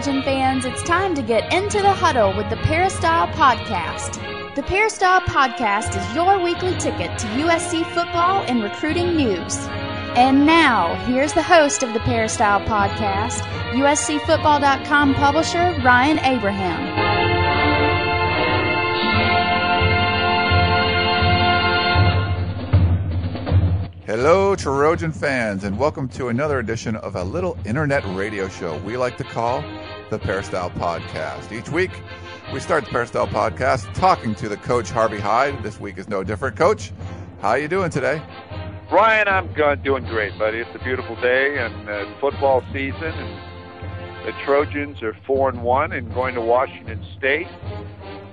Trojan fans, it's time to get into the huddle with the Peristyle Podcast. The Peristyle Podcast is your weekly ticket to USC football and recruiting news. And now, here's the host of the Peristyle Podcast, USCFootball.com publisher Ryan Abraham. Hello, Trojan fans, and welcome to another edition of a little internet radio show we like to call the Peristyle Podcast. Each week, we start the Peristyle Podcast talking to the coach Harvey Hyde. This week is no different. Coach, how you doing today? Ryan, I'm doing great, buddy. It's a beautiful day and uh, football season, and the Trojans are four and one and going to Washington State,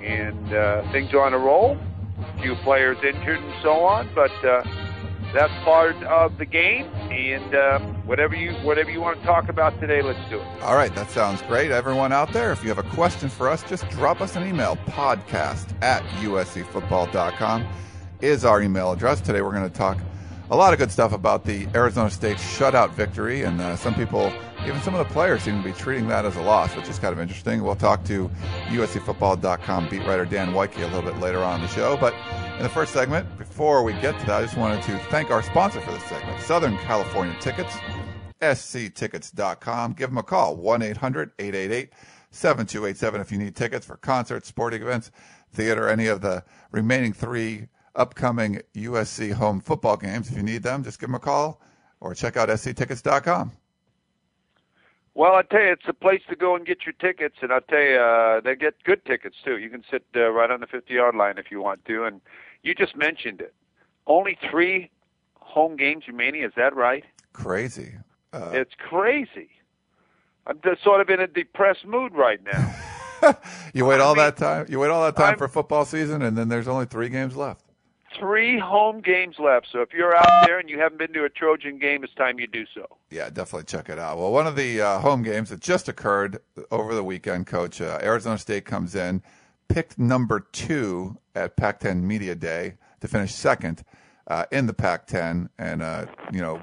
and uh, things are on a roll. A few players injured and so on, but. Uh, that's part of the game. And uh, whatever you whatever you want to talk about today, let's do it. All right, that sounds great. Everyone out there, if you have a question for us, just drop us an email. Podcast at uscfootball.com is our email address. Today we're going to talk a lot of good stuff about the Arizona State shutout victory, and uh, some people, even some of the players, seem to be treating that as a loss, which is kind of interesting. We'll talk to USCFootball.com beat writer Dan Wyke a little bit later on in the show, but in the first segment, before we get to that, I just wanted to thank our sponsor for this segment, Southern California Tickets, sctickets.com. Give them a call, 1 800 888 7287 if you need tickets for concerts, sporting events, theater, any of the remaining three upcoming USC home football games. If you need them, just give them a call or check out sctickets.com. Well, I tell you, it's a place to go and get your tickets, and I'll tell you, uh, they get good tickets too. You can sit uh, right on the 50-yard line if you want to, and you just mentioned it. Only three home games remaining. Is that right? Crazy. Uh, it's crazy. I'm just sort of in a depressed mood right now. you wait I all mean, that time. You wait all that time I'm, for football season, and then there's only three games left. Three home games left. So if you're out there and you haven't been to a Trojan game, it's time you do so. Yeah, definitely check it out. Well, one of the uh, home games that just occurred over the weekend, Coach, uh, Arizona State comes in, picked number two at Pac-10 Media Day to finish second uh, in the Pac-10, and uh, you know,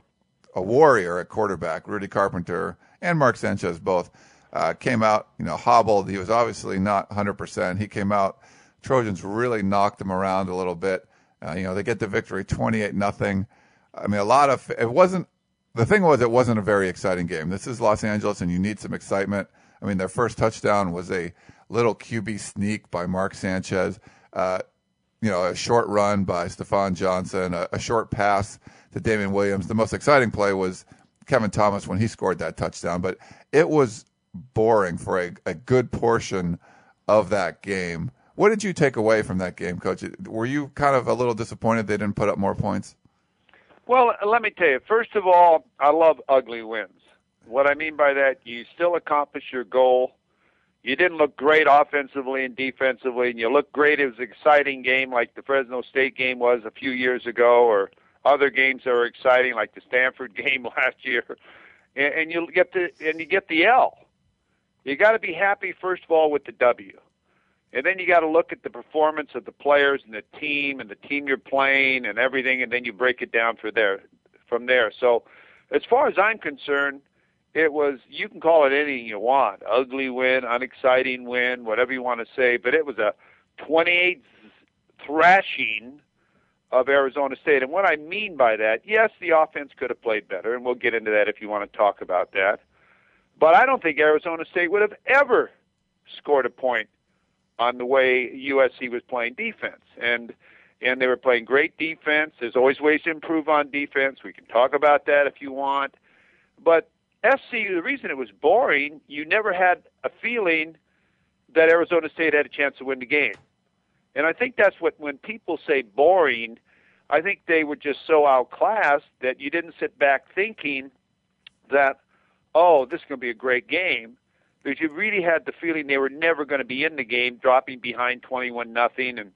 a warrior at quarterback, Rudy Carpenter and Mark Sanchez both uh, came out, you know, hobbled. He was obviously not 100%. He came out. Trojans really knocked him around a little bit. Uh, you know, they get the victory 28 nothing. I mean, a lot of it wasn't. The thing was, it wasn't a very exciting game. This is Los Angeles, and you need some excitement. I mean, their first touchdown was a little QB sneak by Mark Sanchez. Uh, you know, a short run by Stafon Johnson, a, a, short pass to Damian Williams. The most exciting play was Kevin Thomas when he scored that touchdown, but it was boring for a, a good portion of that game. What did you take away from that game, Coach? Were you kind of a little disappointed they didn't put up more points? Well, let me tell you. First of all, I love ugly wins. What I mean by that, you still accomplish your goal you didn't look great offensively and defensively, and you looked great. It was an exciting game like the Fresno State game was a few years ago, or other games that were exciting like the Stanford game last year. And, and you get the and you get the L. You got to be happy first of all with the W, and then you got to look at the performance of the players and the team and the team you're playing and everything, and then you break it down for there from there. So, as far as I'm concerned it was you can call it anything you want ugly win unexciting win whatever you want to say but it was a 28 thrashing of Arizona State. And what I mean by that yes the offense could have played better and we'll get into that if you want to talk about that but I don't think Arizona State would have ever scored a point on the way USC was playing defense. And and they were playing great defense. There's always ways to improve on defense. We can talk about that if you want but SC, the reason it was boring, you never had a feeling that Arizona State had a chance to win the game. And I think that's what, when people say boring, I think they were just so outclassed that you didn't sit back thinking that, oh, this is going to be a great game. Because you really had the feeling they were never going to be in the game, dropping behind 21 nothing and,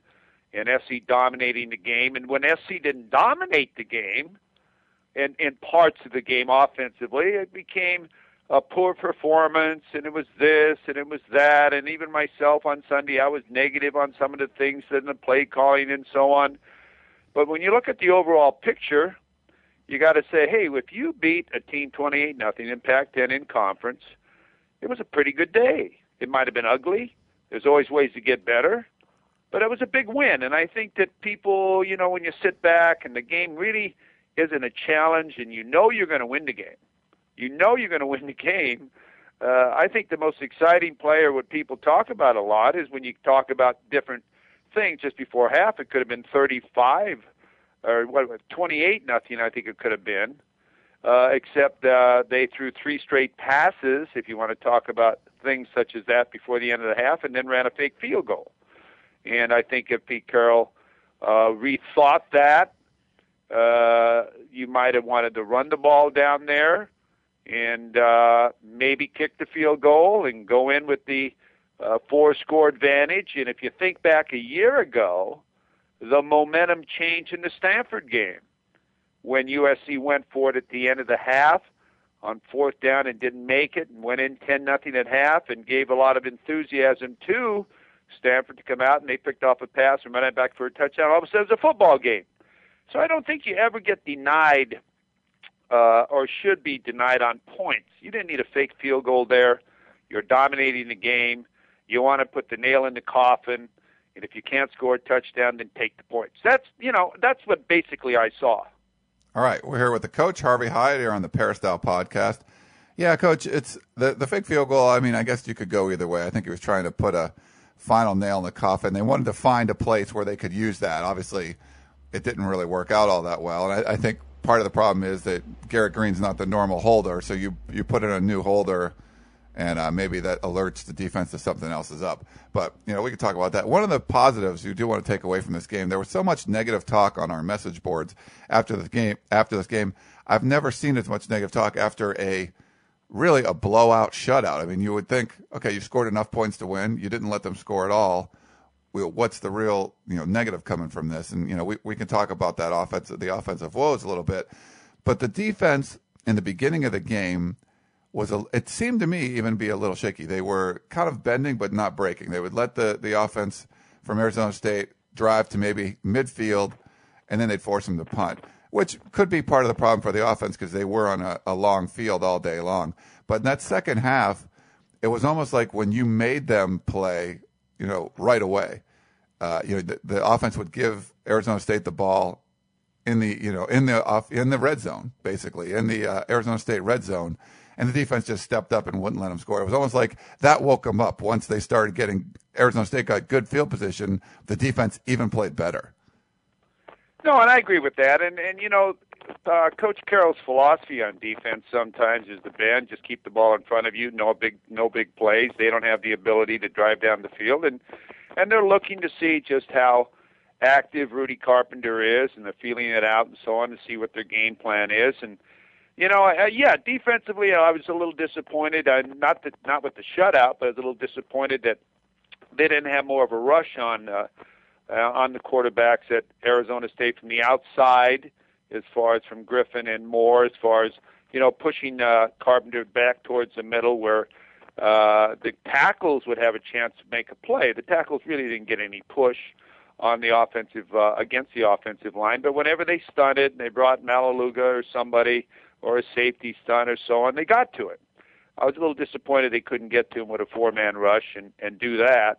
and SC dominating the game. And when SC didn't dominate the game, in, in parts of the game offensively. It became a poor performance, and it was this, and it was that, and even myself on Sunday, I was negative on some of the things in the play calling and so on. But when you look at the overall picture, you got to say, hey, if you beat a team 28 nothing in Pac-10 in conference, it was a pretty good day. It might have been ugly. There's always ways to get better, but it was a big win. And I think that people, you know, when you sit back and the game really isn't a challenge, and you know you're going to win the game, you know you're going to win the game. Uh, I think the most exciting player, what people talk about a lot, is when you talk about different things. Just before half, it could have been 35 or what, 28 nothing. I think it could have been. Uh, except uh, they threw three straight passes, if you want to talk about things such as that before the end of the half, and then ran a fake field goal. And I think if Pete Carroll uh, rethought that, uh, you might have wanted to run the ball down there and uh, maybe kick the field goal and go in with the uh, four score advantage. And if you think back a year ago, the momentum changed in the Stanford game when USC went for it at the end of the half on fourth down and didn't make it and went in 10 nothing at half and gave a lot of enthusiasm to Stanford to come out and they picked off a pass and ran back for a touchdown. All of a sudden, it was a football game. So I don't think you ever get denied uh, or should be denied on points. You didn't need a fake field goal there. You're dominating the game. You want to put the nail in the coffin. And if you can't score a touchdown, then take the points. That's you know that's what basically I saw. All right, we're here with the coach Harvey Hyde here on the Peristyle podcast. Yeah, coach, it's the the fake field goal. I mean, I guess you could go either way. I think he was trying to put a final nail in the coffin. They wanted to find a place where they could use that. Obviously, it didn't really work out all that well, and I, I think part of the problem is that Garrett Green's not the normal holder. So you you put in a new holder and uh, maybe that alerts the defense that something else is up. But you know, we could talk about that. One of the positives you do want to take away from this game, there was so much negative talk on our message boards after the game. After this game, I've never seen as much negative talk after a really a blowout shutout. I mean, you would think, okay, you scored enough points to win. You didn't let them score at all. What's the real you know negative coming from this? And you know, we we can talk about that offense, the offensive woes a little bit, but the defense in the beginning of the game was a, it seemed to me even be a little shaky. They were kind of bending but not breaking. They would let the, the offense from Arizona State drive to maybe midfield, and then they'd force them to punt, which could be part of the problem for the offense because they were on a, a long field all day long. But in that second half, it was almost like when you made them play, you know, right away. Uh, you know, the, the offense would give Arizona State the ball in the you know in the off in the red zone basically in the uh, Arizona State red zone and the defense just stepped up and wouldn't let them score. It was almost like that woke them up. Once they started getting Arizona State got good field position, the defense even played better. No, and I agree with that. And and you know, uh, Coach Carroll's philosophy on defense sometimes is the bend, just keep the ball in front of you, no big no big plays. They don't have the ability to drive down the field, and and they're looking to see just how active Rudy Carpenter is, and they're feeling it out and so on to see what their game plan is. And you know, uh, yeah, defensively, I was a little disappointed. Uh, not that, not with the shutout, but I was a little disappointed that they didn't have more of a rush on uh, uh, on the quarterbacks at Arizona State from the outside, as far as from Griffen and Moore, as far as you know, pushing uh, Carpenter back towards the middle where uh, the tackles would have a chance to make a play. The tackles really didn't get any push on the offensive uh, against the offensive line, but whenever they stunted and they brought Maualuga or somebody or a safety stunt or so on. They got to it. I was a little disappointed they couldn't get to him with a four man rush and, and do that.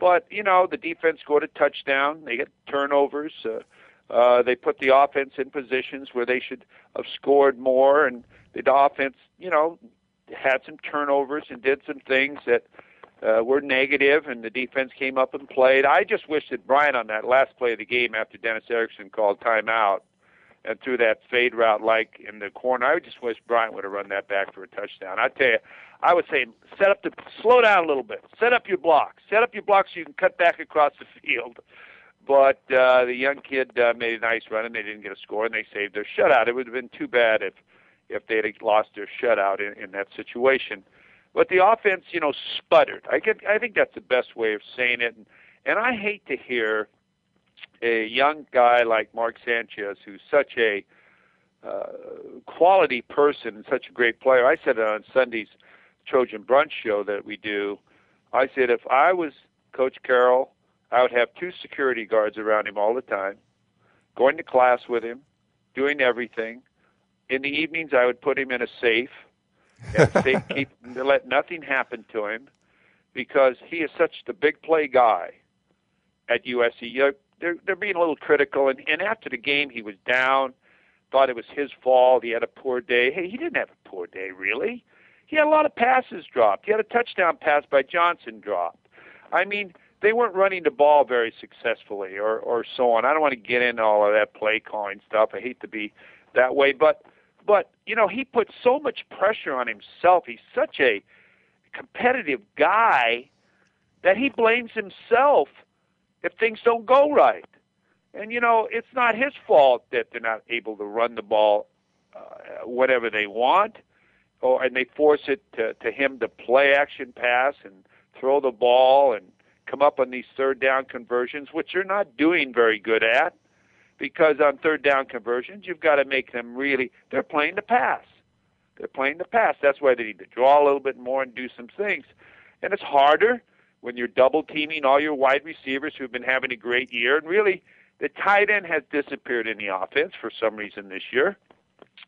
But, you know, the defense scored a touchdown. They get turnovers. Uh, uh, they put the offense in positions where they should have scored more. And the offense, you know, had some turnovers and did some things that uh, were negative, and the defense came up and played. I just wish that Brian, on that last play of the game after Dennis Erickson called timeout, and threw that fade route like in the corner. I just wish Bryant would have run that back for a touchdown. I tell you, I would say set up the slow down a little bit, set up your block, set up your block so you can cut back across the field. But uh, the young kid uh, made a nice run, and they didn't get a score, and they saved their shutout. It would have been too bad if if they had lost their shutout in, in that situation. But the offense, you know, sputtered. I get, I think that's the best way of saying it. And, and I hate to hear a young guy like Mark Sanchez, who's such a uh, quality person and such a great player. I said it on Sunday's Trojan Brunch show that we do. I said if I was Coach Carroll, I would have two security guards around him all the time, going to class with him, doing everything. In the evenings, I would put him in a safe, and stay, keep let nothing happen to him because he is such the big play guy at USC. They're they're being a little critical, and, and after the game, he was down, thought it was his fault. He had a poor day. Hey, he didn't have a poor day, really. He had a lot of passes dropped. He had a touchdown pass by Johnson dropped. I mean, they weren't running the ball very successfully, or or so on. I don't want to get into all of that play calling stuff. I hate to be that way, but but you know, he puts so much pressure on himself. He's such a competitive guy that he blames himself if things don't go right. And you know, it's not his fault that they're not able to run the ball uh, whatever they want, or and they force it to, to him to play action pass and throw the ball and come up on these third down conversions, which they're not doing very good at, because on third down conversions you've got to make them really. They're playing the pass. They're playing the pass. That's why they need to draw a little bit more and do some things. And it's harder when you're double teaming all your wide receivers who've been having a great year. And really, the tight end has disappeared in the offense for some reason this year.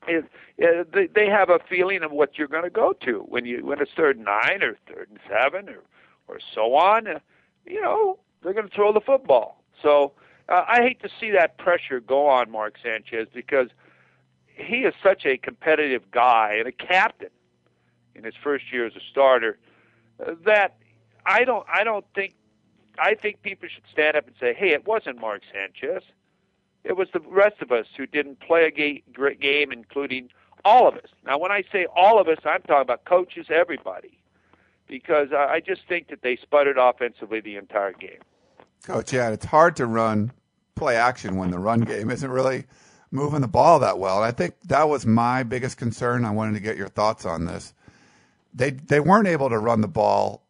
They have a feeling of what you're going to go to when you when it's third and nine or third and seven or or so on. Uh, you know, they're going to throw the football. So uh, I hate to see that pressure go on Mark Sanchez because he is such a competitive guy and a captain in his first year as a starter uh, that I don't I don't think I think people should stand up and say, "Hey, it wasn't Mark Sanchez. It was the rest of us who didn't play a ga- great game, including all of us." Now, when I say all of us, I'm talking about coaches, everybody, because I just think that they sputtered offensively the entire game. Coach, yeah, it's hard to run play action when the run game isn't really moving the ball that well. I think that was my biggest concern. I wanted to get your thoughts on this. They they weren't able to run the ball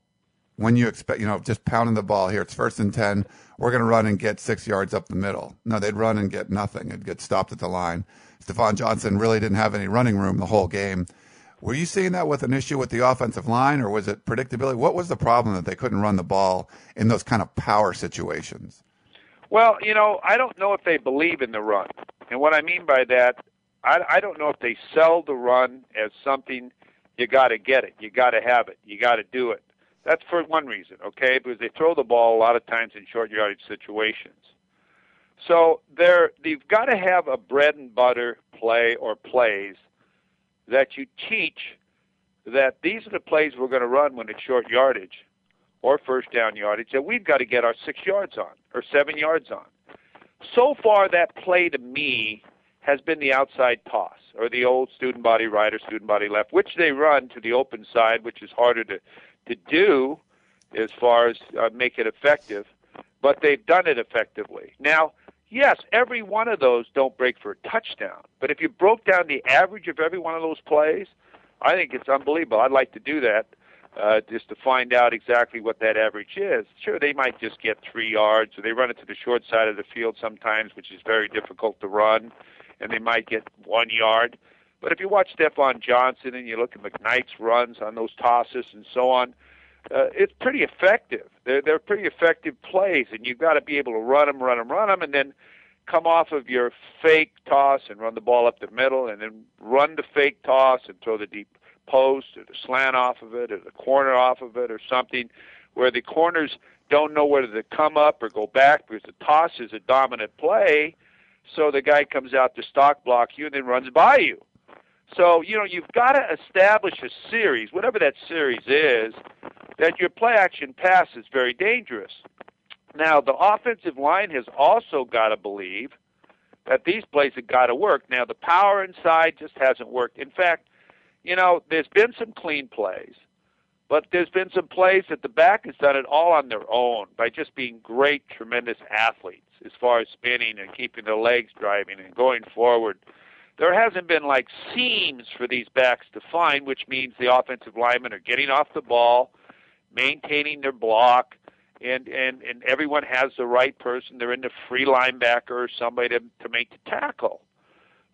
when you expect, you know, just pounding the ball here. It's first and 10. We're going to run and get six yards up the middle. No, they'd run and get nothing. It'd get stopped at the line. Stafon Johnson really didn't have any running room the whole game. Were you seeing that with an issue with the offensive line, or was it predictability? What was the problem that they couldn't run the ball in those kind of power situations? Well, you know, I don't know if they believe in the run. And what I mean by that, I, I don't know if they sell the run as something you got to get it, you got to have it, you got to do it. That's for one reason, okay? Because they throw the ball a lot of times in short yardage situations. So they're, they've got to have a bread and butter play or plays that you teach that these are the plays we're going to run when it's short yardage or first down yardage that we've got to get our six yards on or seven yards on. So far, that play to me has been the outside toss or the old student body right or student body left, which they run to the open side, which is harder to to do as far as uh, make it effective, but they've done it effectively. Now, yes, every one of those don't break for a touchdown, but if you broke down the average of every one of those plays, I think it's unbelievable. I'd like to do that uh, just to find out exactly what that average is. Sure, they might just get three yards, or they run it to the short side of the field sometimes, which is very difficult to run, and they might get one yard. But if you watch Stafon Johnson and you look at McKnight's runs on those tosses and so on, uh, it's pretty effective. They're they're pretty effective plays, and you've got to be able to run them, run them, run them, and then come off of your fake toss and run the ball up the middle, and then run the fake toss and throw the deep post or the slant off of it or the corner off of it or something where the corners don't know whether to come up or go back because the toss is a dominant play. So the guy comes out to stock block you and then runs by you. So, you know, you've got to establish a series, whatever that series is, that your play action pass is very dangerous. Now, the offensive line has also got to believe that these plays have got to work. Now, the power inside just hasn't worked. In fact, you know, there's been some clean plays, but there's been some plays that the back has done it all on their own by just being great, tremendous athletes as far as spinning and keeping their legs driving and going forward. There hasn't been like seams for these backs to find, which means the offensive linemen are getting off the ball, maintaining their block, and and and everyone has the right person. They're in the free linebacker or somebody to to make the tackle.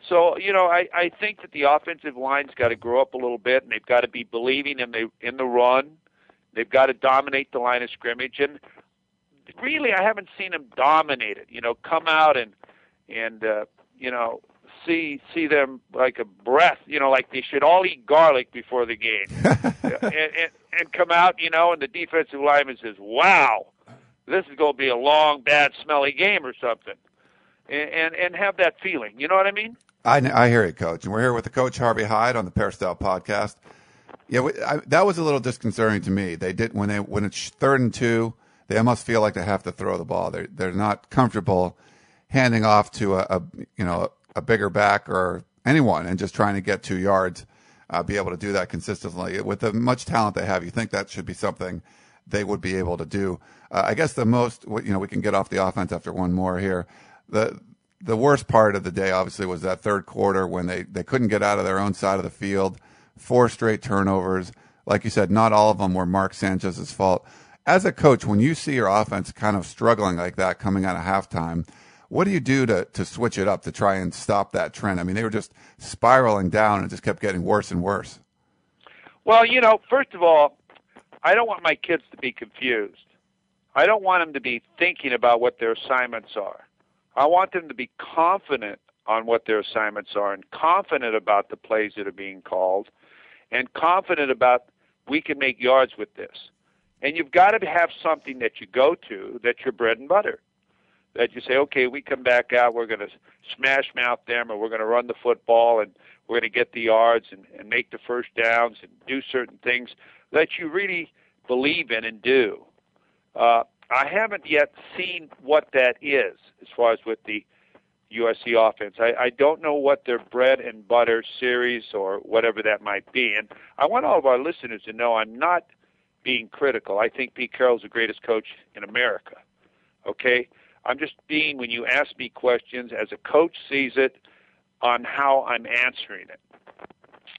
So you know, I I think that the offensive line's got to grow up a little bit, and they've got to be believing in the in the run. They've got to dominate the line of scrimmage, and really, I haven't seen them dominate it. You know, come out and and uh, you know see see them like a breath, you know, like they should all eat garlic before the game, and, and and come out, you know, and the defensive lineman says, "Wow, this is going to be a long, bad, smelly game or something," and and, and have that feeling. You know what I mean? I, I hear you, Coach. And we're here with the Coach Harvey Hyde on the Peristyle podcast. Yeah, I, that was a little disconcerting to me. They did when they when it's third and two, they almost feel like they have to throw the ball. They're they're not comfortable handing off to a, a you know a bigger back or anyone and just trying to get two yards. Uh, be able to do that consistently with the much talent they have. You think that should be something they would be able to do. Uh, I guess the most you know we can get off the offense after one more here. The the worst part of the day obviously was that third quarter when they, they couldn't get out of their own side of the field. Four straight turnovers. Like you said, not all of them were Mark Sanchez's fault. As a coach, when you see your offense kind of struggling like that coming out of halftime, what do you do to, to switch it up to try and stop that trend? I mean, they were just spiraling down and just kept getting worse and worse. Well, you know, first of all, I don't want my kids to be confused. I don't want them to be thinking about what their assignments are. I want them to be confident on what their assignments are and confident about the plays that are being called and confident about we can make yards with this. And you've got to have something that you go to that's your bread and butter. That you say, okay, we come back out, we're going to smash mouth them, or we're going to run the football, and we're going to get the yards and, and make the first downs and do certain things that you really believe in and do. Uh, I haven't yet seen what that is as far as with the USC offense. I, I don't know what their bread and butter series or whatever that might be. And I want all of our listeners to know I'm not being critical. I think Pete Carroll's the greatest coach in America. Okay? I'm just being, when you ask me questions, as a coach sees it, on how I'm answering it.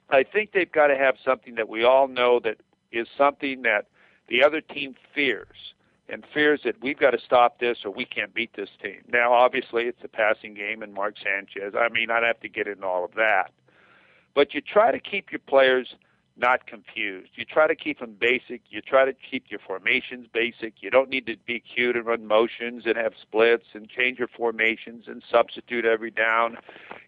I think they've got to have something that we all know that is something that the other team fears and fears that we've got to stop this or we can't beat this team. Now, obviously, it's a passing game and Mark Sanchez. I mean, I'd have to get into all of that. But you try to keep your players not confused. You try to keep them basic. You try to keep your formations basic. You don't need to be cute and run motions and have splits and change your formations and substitute every down.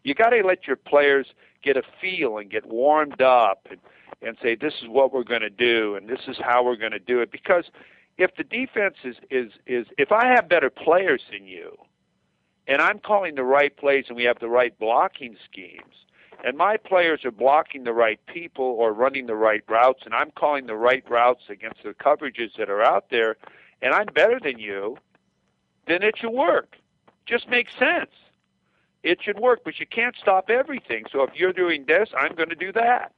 You got to let your players get a feel and get warmed up and and say this is what we're going to do and this is how we're going to do it because if the defense is is is if I have better players than you, and I'm calling the right plays and we have the right blocking schemes, and my players are blocking the right people or running the right routes, and I'm calling the right routes against the coverages that are out there, and I'm better than you, then it should work. Just makes sense. It should work, but you can't stop everything. So if you're doing this, I'm going to do that.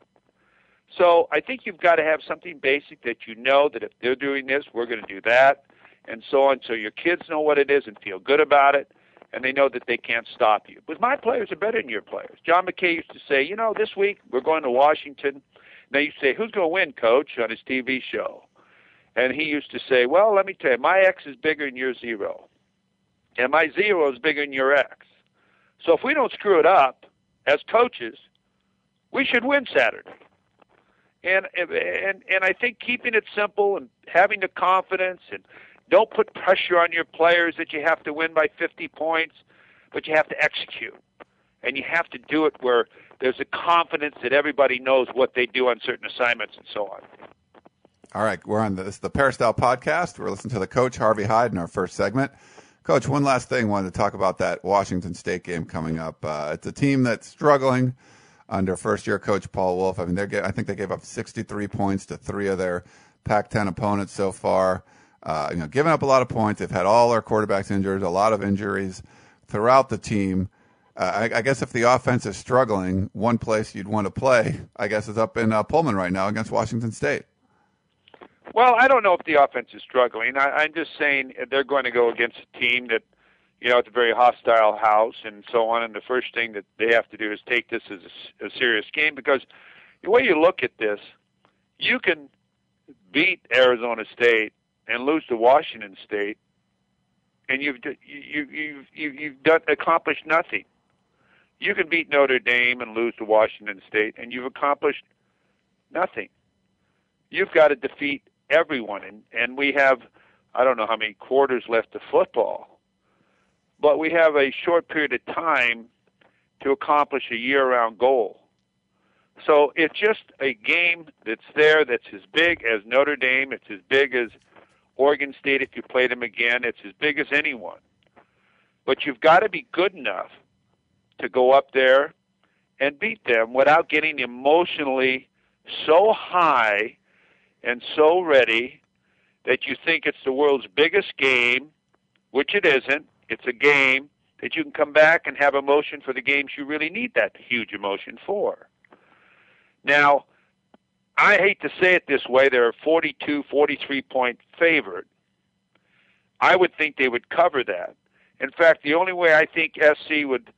So I think you've got to have something basic that you know that if they're doing this, we're going to do that, and so on. So your kids know what it is and feel good about it, and they know that they can't stop you. But my players are better than your players. John McKay used to say, you know, this week we're going to Washington. Now you say, who's going to win, Coach, on his TV show? And he used to say, well, let me tell you, my X is bigger than your zero, and my zero is bigger than your X. So if we don't screw it up as coaches, we should win Saturday and and and I think keeping it simple and having the confidence and don't put pressure on your players that you have to win by 50 points, but you have to execute, and you have to do it where there's a confidence that everybody knows what they do on certain assignments and so on. All right, we're on this the Peristyle podcast. We're listening to the coach Harvey Hyde in our first segment. Coach, one last thing, wanted to talk about that Washington State game coming up. Uh, it's a team that's struggling under first year coach Paul Wulff. I mean, they're I think they gave up 63 points to three of their Pac-10 opponents so far. Uh, you know, giving up a lot of points. They've had all their quarterbacks injured, a lot of injuries throughout the team. Uh, I, I, guess if the offense is struggling, one place you'd want to play, I guess, is up in uh, Pullman right now against Washington State. Well, I don't know if the offense is struggling. I, I'm just saying they're going to go against a team that you know, it's a very hostile house and so on. And the first thing that they have to do is take this as a, a serious game because the way you look at this, you can beat Arizona State and lose to Washington State, and you've you you you you've done accomplished nothing. You can beat Notre Dame and lose to Washington State, and you've accomplished nothing. You've got to defeat everyone, and and we have I don't know how many quarters left of football but we have a short period of time to accomplish a year-round goal. So it's just a game that's there that's as big as Notre Dame. It's as big as Oregon State if you play them again. It's as big as anyone. But you've got to be good enough to go up there and beat them without getting emotionally so high and so ready that you think it's the world's biggest game, which it isn't. It's a game that you can come back and have emotion for the games you really need that huge emotion for. Now, I hate to say it this way, they're a 42, 43 point favorite. I would think they would cover that. In fact, the only way I think SC would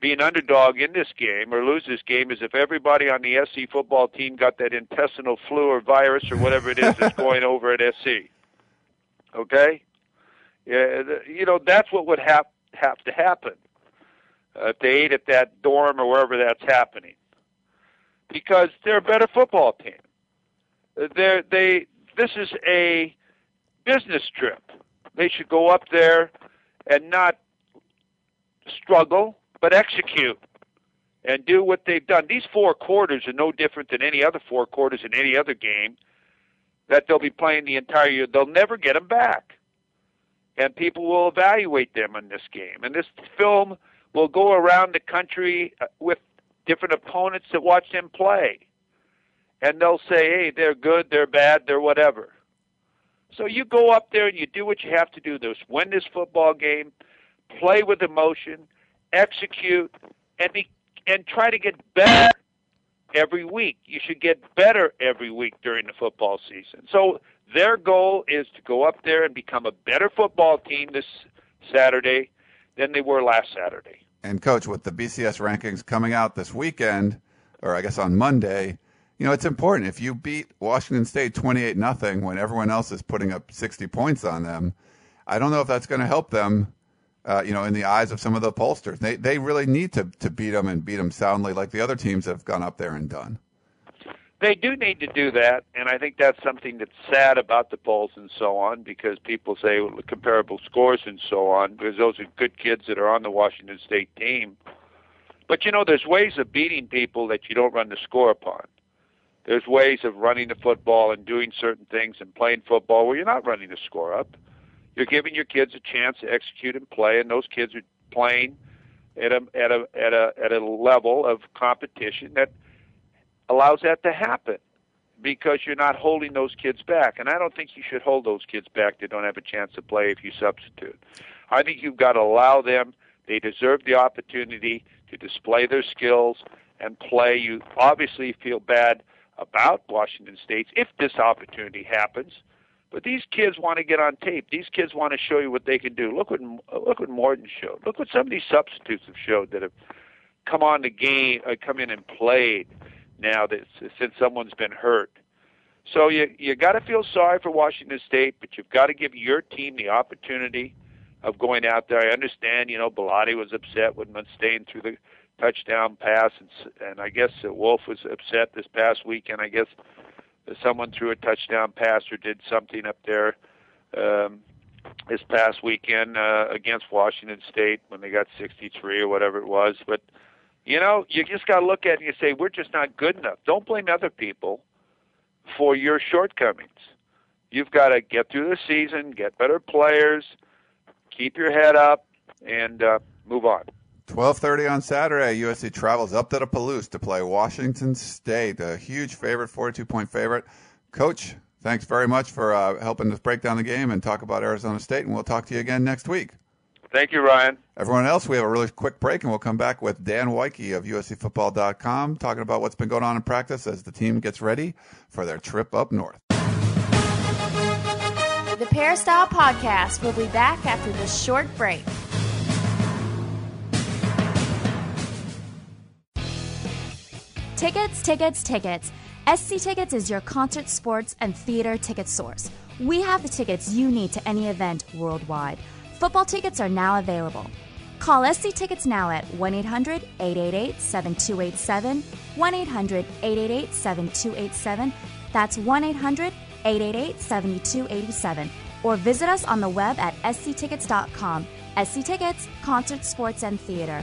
be an underdog in this game or lose this game is if everybody on the SC football team got that intestinal flu or virus or whatever it is that's going over at SC. Okay? Yeah, you know, that's what would have have to happen uh, if they ate at that dorm or wherever that's happening because they're a better football team. They're, they this is a business trip. They should go up there and not struggle, but execute and do what they've done. These four quarters are no different than any other four quarters in any other game that they'll be playing the entire year. They'll never get them back. And people will evaluate them in this game. And this film will go around the country uh, with different opponents that watch them play. And they'll say, hey, they're good, they're bad, they're whatever. So you go up there and you do what you have to do. There's win this football game, play with emotion, execute, and be and try to get better every week. You should get better every week during the football season. So their goal is to go up there and become a better football team this Saturday than they were last Saturday. And coach, with the BCS rankings coming out this weekend, or I guess on Monday, you know it's important. If you beat Washington State twenty-eight nothing when everyone else is putting up sixty points on them, I don't know if that's going to help them. Uh, you know, in the eyes of some of the pollsters, they they really need to to beat them and beat them soundly, like the other teams have gone up there and done. They do need to do that, and I think that's something that's sad about the polls and so on, because people say well, comparable scores and so on, because those are good kids that are on the Washington State team. But you know, there's ways of beating people that you don't run the score upon. There's ways of running the football and doing certain things and playing football where you're not running the score up. You're giving your kids a chance to execute and play, and those kids are playing at a at a at a at a level of competition that allows that to happen because you're not holding those kids back. And I don't think you should hold those kids back that don't have a chance to play if you substitute. I think you've got to allow them. They deserve the opportunity to display their skills and play. You obviously feel bad about Washington State if this opportunity happens. But these kids want to get on tape. These kids want to show you what they can do. Look what look what Morton showed. Look what some of these substitutes have showed that have come on the game, uh, come in and played now that since someone's been hurt. So you you got to feel sorry for Washington State, but you've got to give your team the opportunity of going out there. I understand, you know, Bellotti was upset when Mustain threw the touchdown pass, and, and I guess Wulff was upset this past weekend. I guess someone threw a touchdown pass or did something up there um, this past weekend uh, against Washington State when they got 63 or whatever it was. But you know, you just got to look at it and you say, we're just not good enough. Don't blame other people for your shortcomings. You've got to get through the season, get better players, keep your head up, and uh, move on. 12:30 on Saturday, USC travels up to the Palouse to play Washington State, a huge favorite, 42 point favorite. Coach, thanks very much for uh, helping us break down the game and talk about Arizona State, and we'll talk to you again next week. Thank you, Ryan. Everyone else, we have a really quick break, and we'll come back with Dan Wyke of USCFootball.com talking about what's been going on in practice as the team gets ready for their trip up north. The Peristyle Podcast will be back after this short break. Tickets, tickets, tickets. SC Tickets is your concert, sports, and theater ticket source. We have the tickets you need to any event worldwide. Football tickets are now available. Call SC Tickets now at 1 800 888 7287. 1 800 888 7287. That's 1 800 888 7287. Or visit us on the web at sctickets.com. SC Tickets, Concert, Sports, and Theater.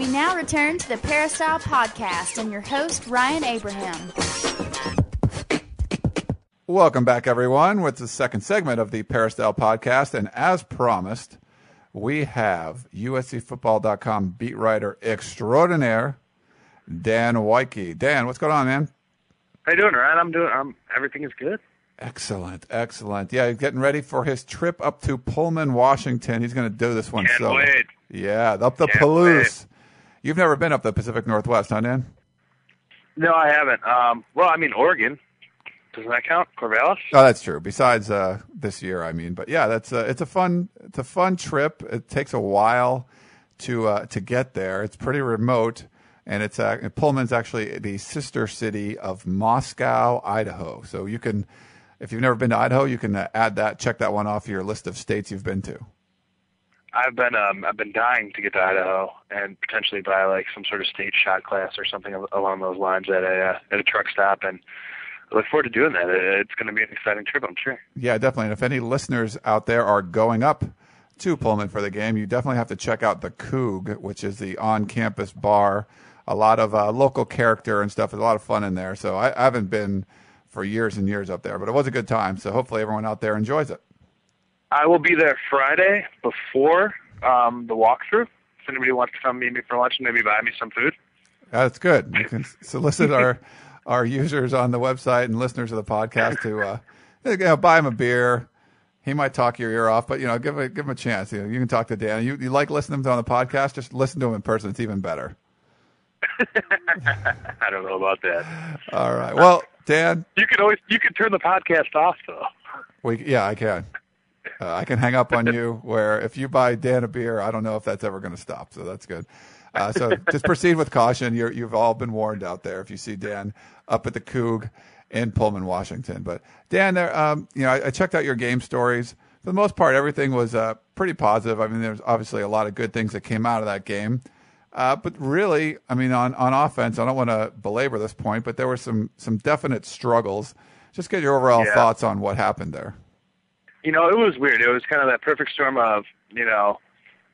We now return to the Peristyle Podcast and your host, Ryan Abraham. Welcome back, everyone, with the second segment of the Peristyle Podcast. And as promised, we have USCFootball.com beat writer extraordinaire, Dan Wyke. Dan, what's going on, man? How you doing, Ryan? I'm doing. I'm everything is good. Excellent, excellent. Yeah, he's getting ready for his trip up to Pullman, Washington. He's going to do this one. Can't so, wait. Yeah, up the Can't Palouse. You've never been up the Pacific Northwest, huh, Dan? No, I haven't. Um, well, I mean Oregon. Doesn't that count? Corvallis. Oh, that's true. Besides uh, this year, I mean, but yeah, that's uh, it's a fun it's a fun trip. It takes a while to uh, to get there. It's pretty remote, and it's uh, Pullman's actually the sister city of Moscow, Idaho. So you can, if you've never been to Idaho, you can uh, add that, check that one off your list of states you've been to. I've been um, I've been dying to get to Idaho and potentially buy like some sort of stage shot class or something along those lines at a uh, at a truck stop, and I look forward to doing that. It's going to be an exciting trip, I'm sure. Yeah, definitely. And if any listeners out there are going up to Pullman for the game, you definitely have to check out the Coog, which is the on-campus bar. A lot of uh, local character and stuff. There's a lot of fun in there. So I, I haven't been for years and years up there, but it was a good time. So hopefully everyone out there enjoys it. I will be there Friday before um, the walkthrough. If anybody wants to come meet me for lunch and maybe buy me some food. That's good. You can solicit our our users on the website and listeners of the podcast to uh, you know, buy him a beer. He might talk your ear off, but you know, give a, give him a chance. You know, you can talk to Dan. You you like listening to him on the podcast? Just listen to him in person. It's even better. I don't know about that. All right. Well, Dan, You can always you can turn the podcast off though. we yeah, I can. Uh, I can hang up on you. Where if you buy Dan a beer, I don't know if that's ever going to stop. So that's good. Uh, so just proceed with caution. You're, you've all been warned out there. If you see Dan up at the Coog in Pullman, Washington, but Dan, there, um, you know, I, I checked out your game stories. For the most part, everything was uh, pretty positive. I mean, there's obviously a lot of good things that came out of that game. Uh, but really, I mean, on, on offense, I don't want to belabor this point, but there were some some definite struggles. Just get your overall Yeah. thoughts on what happened there. You know, it was weird. It was kind of that perfect storm of, you know,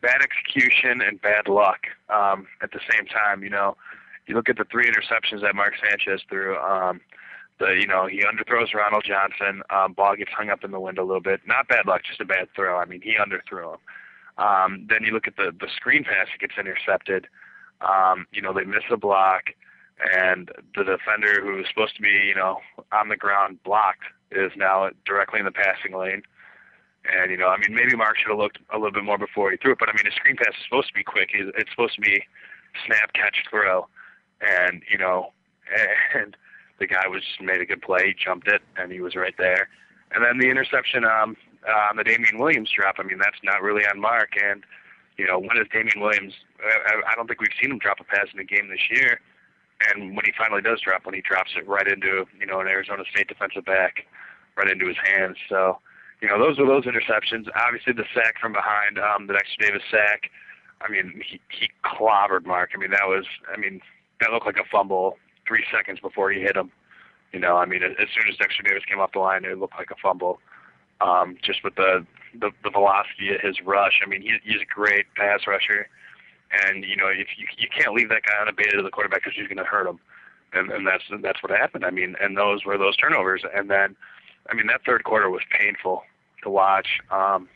bad execution and bad luck um, at the same time. You know, you look at the three interceptions that Mark Sanchez threw. Um, the you know he underthrows Ronald Johnson. Um, ball gets hung up in the wind a little bit. Not bad luck, just a bad throw. I mean, he underthrew him. Um, then you look at the the screen pass that gets intercepted. Um, you know, they miss a block, and the defender who was supposed to be you know on the ground blocked is now directly in the passing lane. And you know, I mean, maybe Mark should have looked a little bit more before he threw it. But I mean, a screen pass is supposed to be quick. It's supposed to be snap, catch, throw, and you know, and the guy was made a good play. He jumped it, and he was right there. And then the interception um, uh, on the Damian Williams drop. I mean, that's not really on Mark. And you know, when is Damian Williams? I, I don't think we've seen him drop a pass in a game this year. And when he finally does drop, when he drops it right into you know an Arizona State defensive back, right into his hands. So you know, those were those interceptions. Obviously, the sack from behind, um, the Dexter Davis sack. I mean, he he clobbered Mark. I mean, that was, I mean, that looked like a fumble three seconds before he hit him. You know, I mean, as soon as Dexter Davis came off the line, it looked like a fumble. Um, just with the, the the velocity of his rush. I mean, he, he's a great pass rusher, and you know, if you you can't leave that guy unabated to the quarterback because he's going to hurt him, and and that's that's what happened. I mean, and those were those turnovers, and then I mean, that third quarter was painful to watch. Um,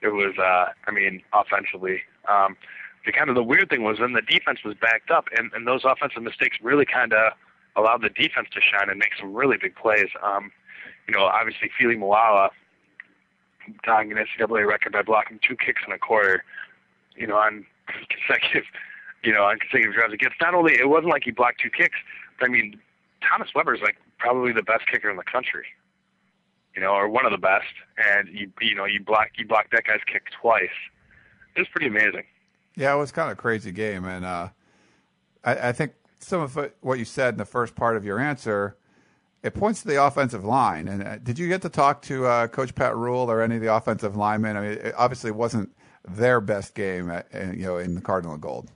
it was, uh, I mean, offensively. Um, the kind of the weird thing was then the defense was backed up, and, and those offensive mistakes really kind of allowed the defense to shine and make some really big plays. Um, you know, obviously, Fili Moala tying an NCAA record by blocking two kicks in a quarter. You know, on consecutive, you know, on consecutive drives against. Not only it wasn't like he blocked two kicks, but I mean, Thomas Weber's like probably the best kicker in the country you know, or one of the best, and you you know you block you block that guy's kick twice. It was pretty amazing. Yeah, it was kind of a crazy game, and uh, I, I think some of what you said in the first part of your answer, it points to the offensive line. And uh, did you get to talk to uh, Coach Pat Ruel or any of the offensive linemen? I mean, it obviously wasn't their best game, at, you know, in the Cardinal Gold.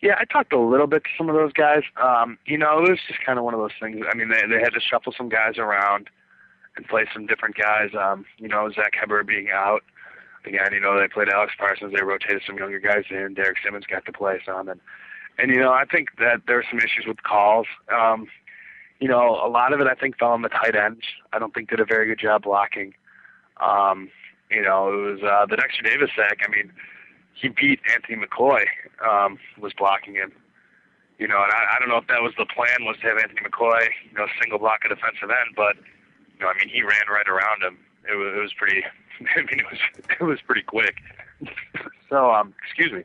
Yeah, I talked a little bit to some of those guys. Um, you know, it was just kind of one of those things. I mean, they they had to shuffle some guys around and play some different guys. Um, you know, Zach Heber being out again. You know, they played Alex Parsons. They rotated some younger guys in. Derek Simmons got to play some, and and you know, I think that there were some issues with calls. Um, you know, a lot of it I think fell on the tight ends. I don't think did a very good job blocking. Um, you know, it was uh, the Dexter Davis sack. I mean, he beat Anthony McCoy. Um, was blocking him. You know, and I, I don't know if that was the plan was to have Anthony McCoy, you know, single block a defensive end, but know, I mean, he ran right around him. It was, it was pretty. I mean, it was it was pretty quick. so, um, excuse me.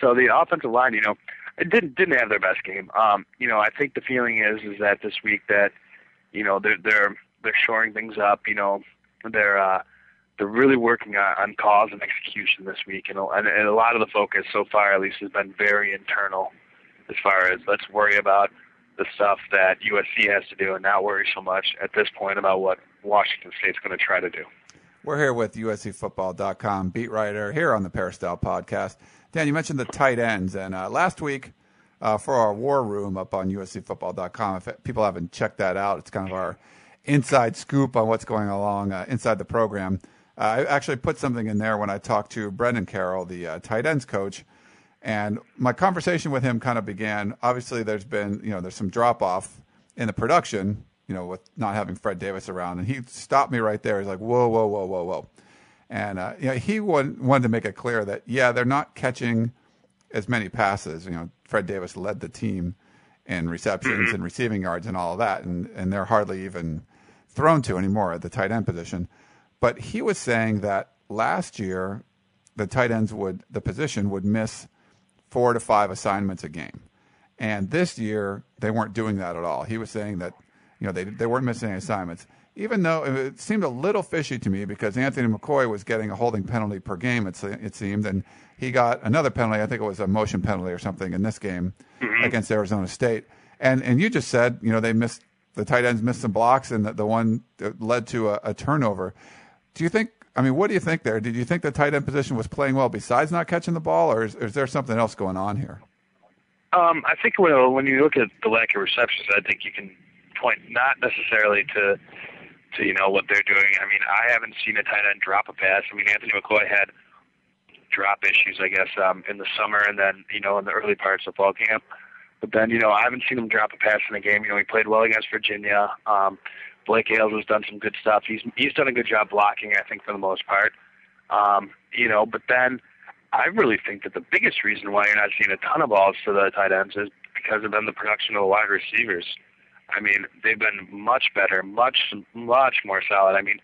So the offensive line, you know, it didn't didn't have their best game. Um, you know, I think the feeling is is that this week that, you know, they're they're they're shoring things up. You know, they're uh, they're really working on, on cause and execution this week, and, and and a lot of the focus so far, at least, has been very internal, as far as let's worry about the stuff that USC has to do, and not worry so much at this point about what Washington State's going to try to do. We're here with USCFootball.com beat writer here on the Peristyle podcast. Dan, you mentioned the tight ends, and uh, last week uh, for our war room up on USCFootball.com, if people haven't checked that out, it's kind of our inside scoop on what's going along uh, inside the program. Uh, I actually put something in there when I talked to Brennan Carroll, the uh, tight ends coach, and my conversation with him kind of began. Obviously, there's been you know there's some drop off in the production, you know, with not having Fred Davis around, and he stopped me right there. He's like, "Whoa, whoa, whoa, whoa, whoa." And uh, you know, he wanted, to make it clear that yeah, they're not catching as many passes. You know, Fred Davis led the team in receptions and receiving yards and all of that, and and they're hardly even thrown to anymore at the tight end position. But he was saying that last year the tight ends would the position would miss four to five assignments a game, and this year they weren't doing that at all. He was saying that you know they they weren't missing any assignments even though it seemed a little fishy to me because Anthony McCoy was getting a holding penalty per game, it, it seemed, and he got another penalty. I think it was a motion penalty or something in this game mm-hmm. against Arizona State. And and you just said, you know, they missed the tight ends missed some blocks, and the, the one led to a, a turnover. Do you think? I mean, what do you think there? Did you think the tight end position was playing well besides not catching the ball, or is, is there something else going on here? Um, I think when, when you look at the lack of receptions, I think you can point not necessarily to to you know what they're doing. I mean, I haven't seen a tight end drop a pass. I mean, Anthony McCoy had drop issues, I guess, um, in the summer and then you know in the early parts of fall camp. But then you know I haven't seen him drop a pass in a game. You know he played well against Virginia. Um, Blake Ayles has done some good stuff. He's he's done a good job blocking, I think, for the most part. Um, you know, but then I really think that the biggest reason why you're not seeing a ton of balls to the tight ends is because of then the production of the wide receivers. I mean, they've been much better, much, much more solid. I mean,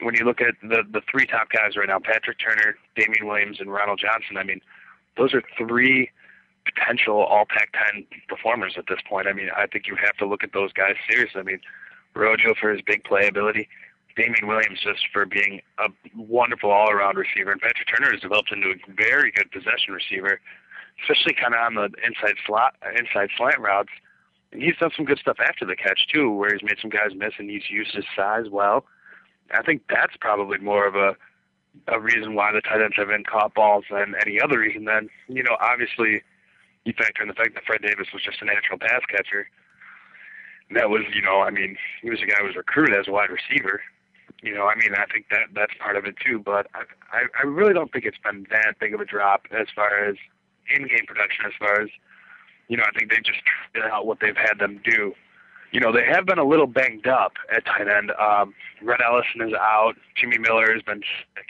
when you look at the the three top guys right now, Patrick Turner, Damian Williams, and Ronald Johnson, I mean, those are three potential all Pac-10 performers at this point. I mean, I think you have to look at those guys seriously. I mean, Rojo for his big playability, Damian Williams just for being a wonderful all-around receiver, and Patrick Turner has developed into a very good possession receiver, especially kind of on the inside slot, inside slant routes and he's done some good stuff after the catch too, where he's made some guys miss and he's used his size well. I think that's probably more of a a reason why the tight ends have been caught balls than any other reason. Then you know, obviously, you factor in the fact that Fred Davis was just a natural pass catcher. That was, you know, I mean, he was a guy who was recruited as a wide receiver. You know, I mean, I think that that's part of it too. But I, I, I really don't think it's been that big of a drop as far as in-game production, as far as you know, I think they just figured out what they've had them do. You know, they have been a little banged up at tight end. Um, Rhett Ellison is out. Jimmy Miller has been sick.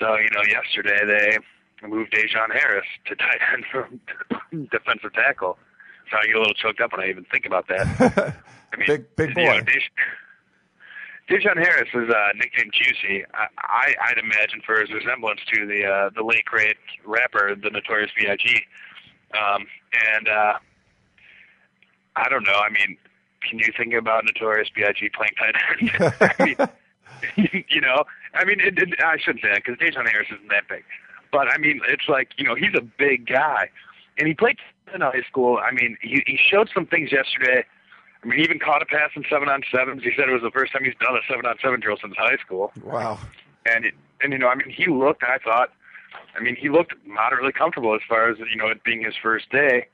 So, you know, yesterday they moved DaJohn Harris to tight end from defensive tackle. So I get a little choked up when I even think about that. I mean, big, big boy. You know, DaJohn Harris is uh, nicknamed Juicy. I, I, I'd imagine for his resemblance to the uh, the late great rapper, the Notorious B.I.G. Um, and uh, I don't know. I mean, can you think about Notorious B.I.G. playing tight end? I mean, you know, I mean, it, it, I shouldn't say that because DaJohn Harris isn't that big, but I mean, it's like you know, he's a big guy, and he played in high school. I mean, he he showed some things yesterday. I mean, he even caught a pass in seven on sevens. He said it was the first time he's done a seven on seven drill since high school. Wow. And it, and you know, I mean, he looked. I thought, I mean, he looked moderately comfortable as far as you know it being his first day.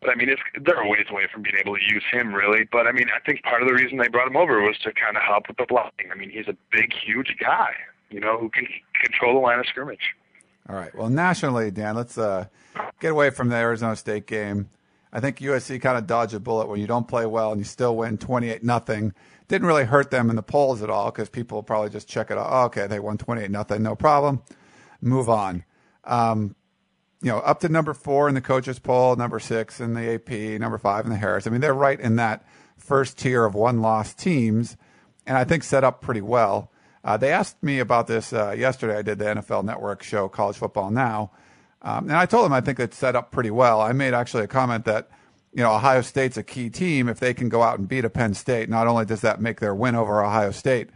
But I mean, it's, they're a ways away from being able to use him, really. But I mean, I think part of the reason they brought him over was to kind of help with the blocking. I mean, he's a big, huge guy, you know, who can control the line of scrimmage. All right. Well, nationally, Dan, let's uh, get away from the Arizona State game. I think USC kind of dodged a bullet when you don't play well and you still win 28 nothing. Didn't really hurt them in the polls at all because people probably just check it out. Oh, okay, they won 28 nothing, no problem. Move on. Um, you know, up to number four in the coaches poll, number six in the AP, number five in the Harris. I mean, they're right in that first tier of one loss teams, and I think set up pretty well. Uh, they asked me about this uh, yesterday. I did the NFL Network show, College Football Now, um, and I told them I think it's set up pretty well. I made actually a comment that you know Ohio State's a key team. If they can go out and beat a Penn State, not only does that make their win over Ohio State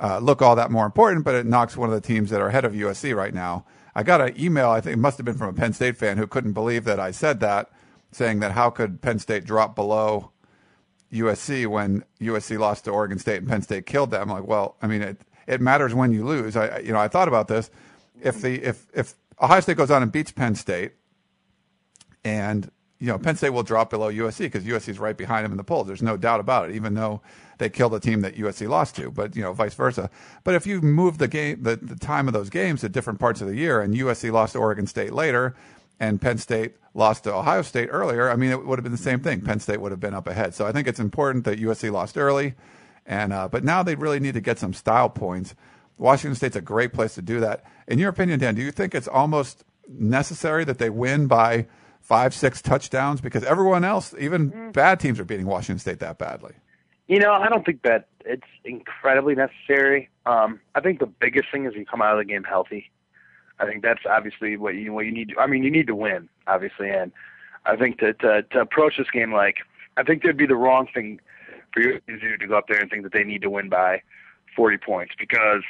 uh, look all that more important, but it knocks one of the teams that are ahead of USC right now. I got an email, I think it must have been from a Penn State fan who couldn't believe that I said that, saying that how could Penn State drop below USC when USC lost to Oregon State and Penn State killed them? Like, well, I mean, it it matters when you lose. I you know I thought about this. If the if if Ohio State goes on and beats Penn State, and you know Penn State will drop below USC because USC is right behind them in the polls. There's no doubt about it. Even though they killed the team that USC lost to, but you know, vice versa. But if you move the game, the, the time of those games to different parts of the year, and USC lost to Oregon State later, and Penn State lost to Ohio State earlier, I mean, it would have been the same thing. Penn State would have been up ahead. So I think it's important that USC lost early, and uh, but now they really need to get some style points. Washington State's a great place to do that. In your opinion, Dan, do you think it's almost necessary that they win by five, six touchdowns because everyone else, even mm. bad teams, are beating Washington State that badly? You know, I don't think that it's incredibly necessary. Um, I think the biggest thing is you come out of the game healthy. I think that's obviously what you what you need. To, I mean, you need to win, obviously, and I think that to, to approach this game like I think there'd be the wrong thing for you to do to go up there and think that they need to win by 40 points because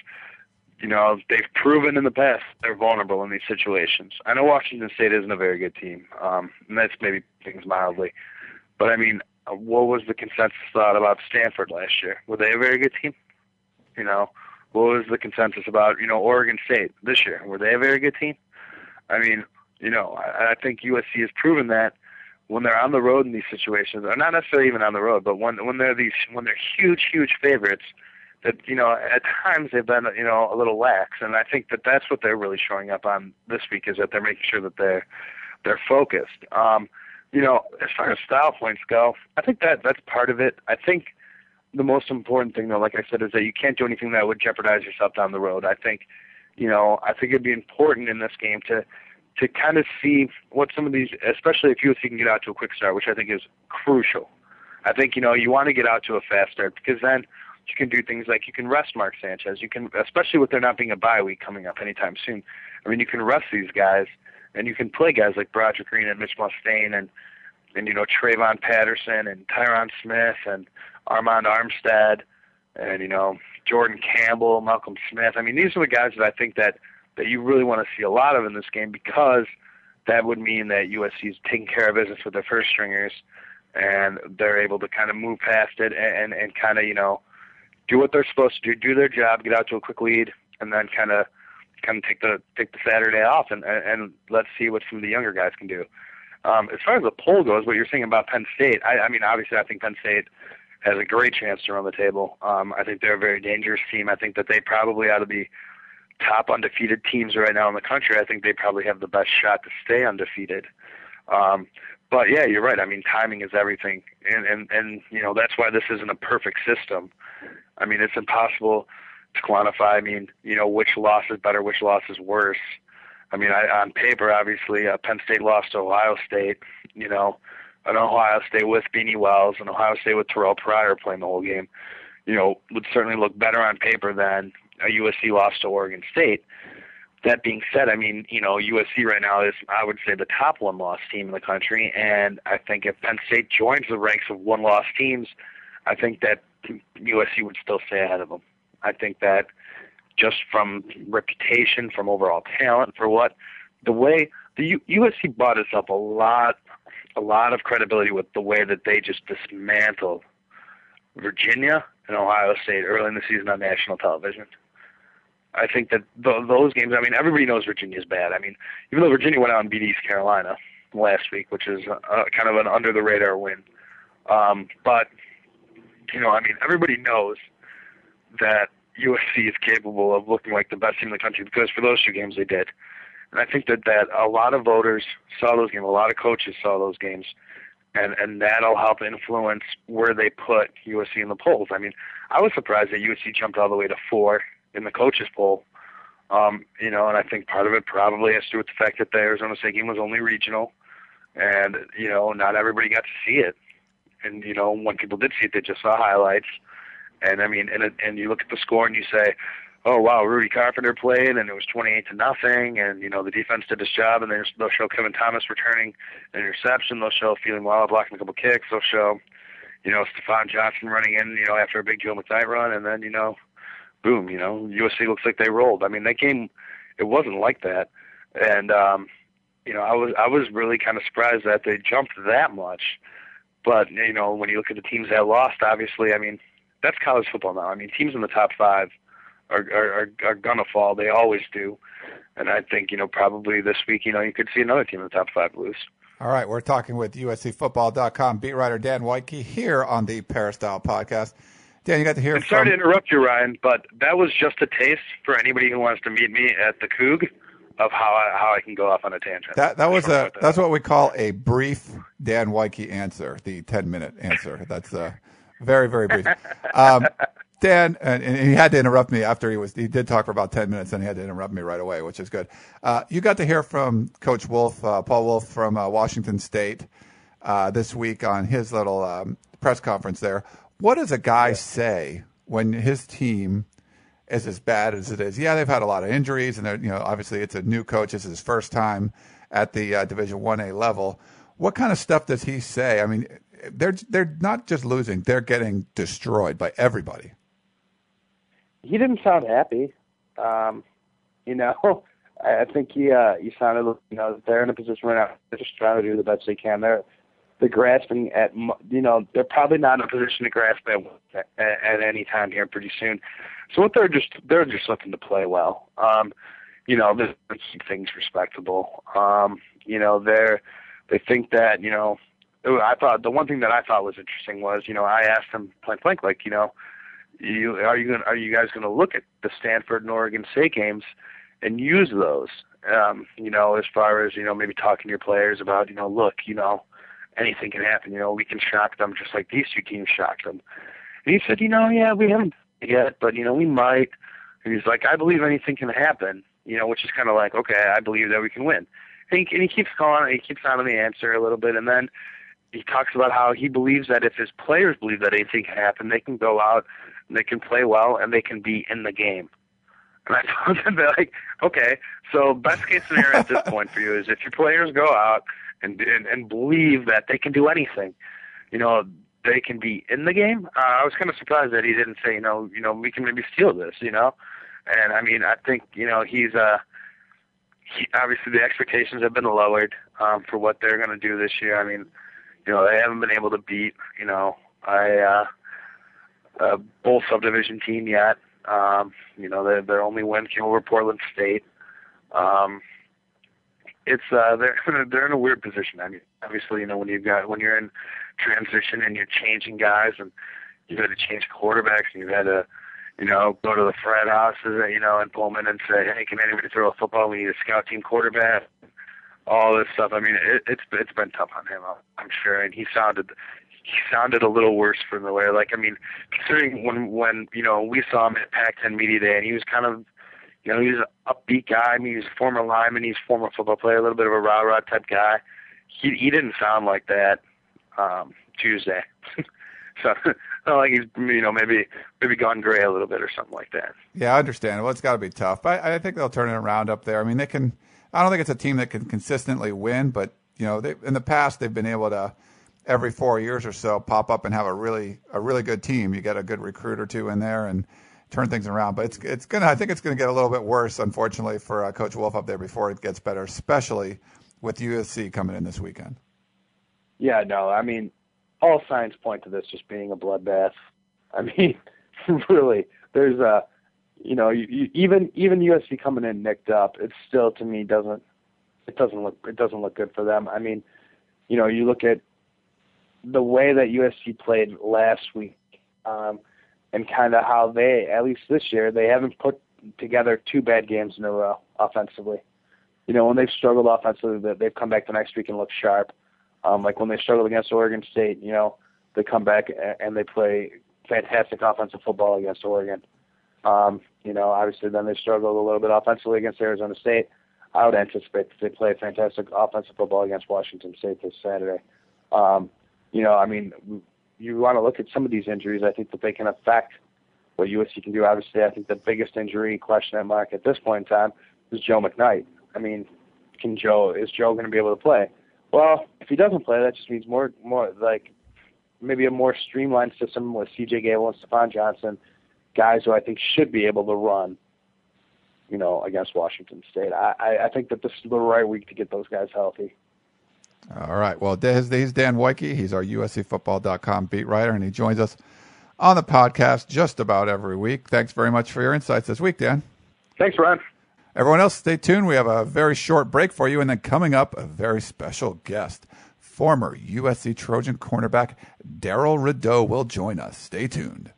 you know they've proven in the past they're vulnerable in these situations. I know Washington State isn't a very good team, um, and that's maybe things mildly, but I mean what was the consensus thought about Stanford last year? Were they a very good team? You know, what was the consensus about you know Oregon State this year? Were they a very good team? I mean, you know, I, I think USC has proven that when they're on the road in these situations, or not necessarily even on the road, but when when they're these when they're huge, huge favorites, that you know at times they've been you know a little lax, and I think that that's what they're really showing up on this week is that they're making sure that they're they're focused. Um, you know, as far as style points go, I think that that's part of it. I think the most important thing, though, like I said, is that you can't do anything that would jeopardize yourself down the road. I think, you know, I think it'd be important in this game to to kind of see what some of these, especially if USC can get out to a quick start, which I think is crucial. I think you know you want to get out to a fast start because then you can do things like you can rest Mark Sanchez. You can, especially with there not being a bye week coming up anytime soon. I mean, you can rest these guys and you can play guys like Broderick Green and Mitch Mustain and and you know Trayvon Patterson and Tyron Smith and Armond Armstead and you know Jordan Campbell, Malcolm Smith. I mean, these are the guys that I think that that you really want to see a lot of in this game because that would mean that USC is taking care of business with their first stringers and they're able to kind of move past it and and, and kind of you know do what they're supposed to do, do their job, get out to a quick lead, and then kind of kind of take the take the Saturday off and and let's see what some of the younger guys can do. Um, as far as the poll goes, what you're saying about Penn State, I, I mean, obviously, I think Penn State has a great chance to run the table. Um, I think they're a very dangerous team. I think that they probably ought to be top undefeated teams right now in the country, I think they probably have the best shot to stay undefeated. Um, but yeah, you're right. I mean, timing is everything, and and and you know that's why this isn't a perfect system. I mean, it's impossible to quantify. I mean, you know, which loss is better, which loss is worse. I mean, I, on paper, obviously, uh, Penn State lost to Ohio State. You know, an Ohio State with Beanie Wells and Ohio State with Terrelle Pryor playing the whole game. You know, would certainly look better on paper than a USC loss to Oregon State. That being said, I mean, you know, USC right now is, I would say, the top one-loss team in the country, and I think if Penn State joins the ranks of one-loss teams, I think that USC would still stay ahead of them. I think that just from reputation, from overall talent, for what the way the U- USC bought itself a lot, a lot of credibility with the way that they just dismantled Virginia and Ohio State early in the season on national television. I think that th- those games. I mean, everybody knows Virginia's bad. I mean, even though Virginia went out and beat East Carolina last week, which is uh, kind of an under the radar win, um, but you know, I mean, everybody knows that USC is capable of looking like the best team in the country because for those two games they did. And I think that that a lot of voters saw those games, a lot of coaches saw those games, and and that'll help influence where they put USC in the polls. I mean, I was surprised that USC jumped all the way to four in the coaches poll. Um, you know, and I think part of it probably has to do with the fact that the Arizona State game was only regional, and you know, not everybody got to see it. And you know, when people did see it, they just saw highlights. And I mean, and and you look at the score and you say, oh wow, Rudy Carpenter played and it was 28 to nothing, and you know the defense did its job, and they'll show Kevin Thomas returning an interception, they'll show wild blocking a couple kicks, they'll show, you know, Stafon Johnson running in, you know, after a big Joe McKnight run, and then you know, boom, you know, USC looks like they rolled. I mean, that game, it wasn't like that, and um, you know, I was I was really kind of surprised that they jumped that much. But you know, when you look at the teams that lost, obviously, I mean, that's college football now. I mean, teams in the top five are are are, gonna fall. They always do, and I think you know probably this week, you know, you could see another team in the top five lose. All right, we're talking with USCFootball.com beat writer Dan Woike here on the Peristyle podcast. Dan, you got to hear. I'm from... sorry to interrupt you, Ryan, but that was just a taste for anybody who wants to meet me at the Coug of how I, how I can go off on a tangent. That that was a that. that's what we call a brief Dan Woike answer, the ten minute answer. That's uh, very very brief. Um, Dan, and, and, he had to interrupt me after he was he did talk for about ten minutes, and he had to interrupt me right away, which is good. Uh, you got to hear from Coach Wulff, uh, Paul Wulff from uh, Washington State uh, this week on his little um, press conference there. What does a guy yeah. say when his team is as bad as it is? Yeah, they've had a lot of injuries, and they're, you know obviously it's a new coach. This is his first time at the uh, Division One A level. What kind of stuff does he say? I mean, they're they're not just losing; they're getting destroyed by everybody he didn't sound happy. Um, you know, I think he uh, he sounded you know they're in a position right now they're just trying to do the best they can. They're they're grasping at you know they're probably not in a position to grasp at at, any time here pretty soon. So what they're just they're just looking to play well. Um, you know, they keep things respectable. Um, you know, they're they think that you know. I thought the one thing that I thought was interesting was, you know, I asked them point blank, like, you know, you are you going are you guys going to look at the Stanford and Oregon State games and use those? Um, you know, as far as you know, maybe talking to your players about you know, look, you know, anything can happen. You know, we can shock them just like these two teams shocked them. And he said, you know, yeah, we haven't yet, but you know, we might. And he's like, I believe anything can happen. You know, which is kind of like, okay, I believe that we can win. And he, and he keeps calling, he keeps on the answer a little bit, and then he talks about how he believes that if his players believe that anything can happen, they can go out they can play well, and they can be in the game. And I told them, they're like, okay, so best case scenario at this point for you is if your players go out and, and and believe that they can do anything, you know, they can be in the game. Uh, I was kind of surprised that he didn't say, you know, you know, we can maybe steal this, you know. And I mean, I think you know he's uh, he, obviously the expectations have been lowered um, for what they're going to do this year. I mean, you know, they haven't been able to beat, you know, I. Uh, a bowl subdivision team yet. Um, you know, their their only win came over Portland State. Um, it's uh, they're they're in a weird position. I mean, obviously, you know, when you've got when you're in transition and you're changing guys, and you've had to change quarterbacks, and you've had to, you know, go to the frat houses, you know, in Pullman and say, hey, can anybody throw a football? We need a scout team quarterback. All this stuff. I mean, it, it's it's been tough on him. I'm sure, and he sounded he sounded a little worse from the way like I mean, considering when when you know we saw him at Pac-10 Media Day and he was kind of you know, he's an upbeat guy. I mean, he's a former lineman, he's a former football player, a little bit of a rah rah type guy. He he didn't sound like that um Tuesday. so not like he's you know maybe maybe gone gray a little bit or something like that. Yeah, I understand. Well, it's got to be tough, but I, I think they'll turn it around up there. I mean, they can. I don't think it's a team that can consistently win, but you know, they, in the past they've been able to every four years or so pop up and have a really a really good team. You get a good recruit or two in there and turn things around. But it's it's gonna I think it's gonna get a little bit worse, unfortunately, for uh, Coach Wulff up there before it gets better, especially with USC coming in this weekend. Yeah, no, I mean, all signs point to this just being a bloodbath. I mean, really, there's a, you know, you, you, even even USC coming in nicked up, it still to me doesn't, it doesn't look it doesn't look good for them. I mean, you know, you look at the way that USC played last week, um, and kind of how they, at least this year, they haven't put together two bad games in a row offensively. You know, when they've struggled offensively, they've come back the next week and look sharp. Um, like when they struggled against Oregon State, you know, they come back and they play fantastic offensive football against Oregon. Um, you know, obviously then they struggled a little bit offensively against Arizona State. I would anticipate that they play fantastic offensive football against Washington State this Saturday. Um, you know, I mean, you want to look at some of these injuries. I think that they can affect what USC can do. Obviously, I think the biggest injury question mark at this point in time is Joe McKnight. I mean, can Joe is Joe going to be able to play? Well, if he doesn't play, that just means more more like maybe a more streamlined system with C.J. Gable and Stafon Johnson, guys who I think should be able to run. You know, against Washington State. I I, I think that this is the right week to get those guys healthy. All right. Well, he's Dan Woike. He's our USCFootball.com beat writer, and he joins us on the podcast just about every week. Thanks very much for your insights this week, Dan. Thanks, Ron. Everyone else, stay tuned. We have a very short break for you, and then coming up, a very special guest. Former USC Trojan cornerback Daryl Rideaux will join us. Stay tuned.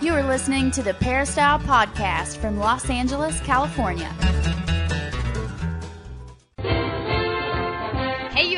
You are listening to the Peristyle Podcast from Los Angeles, California.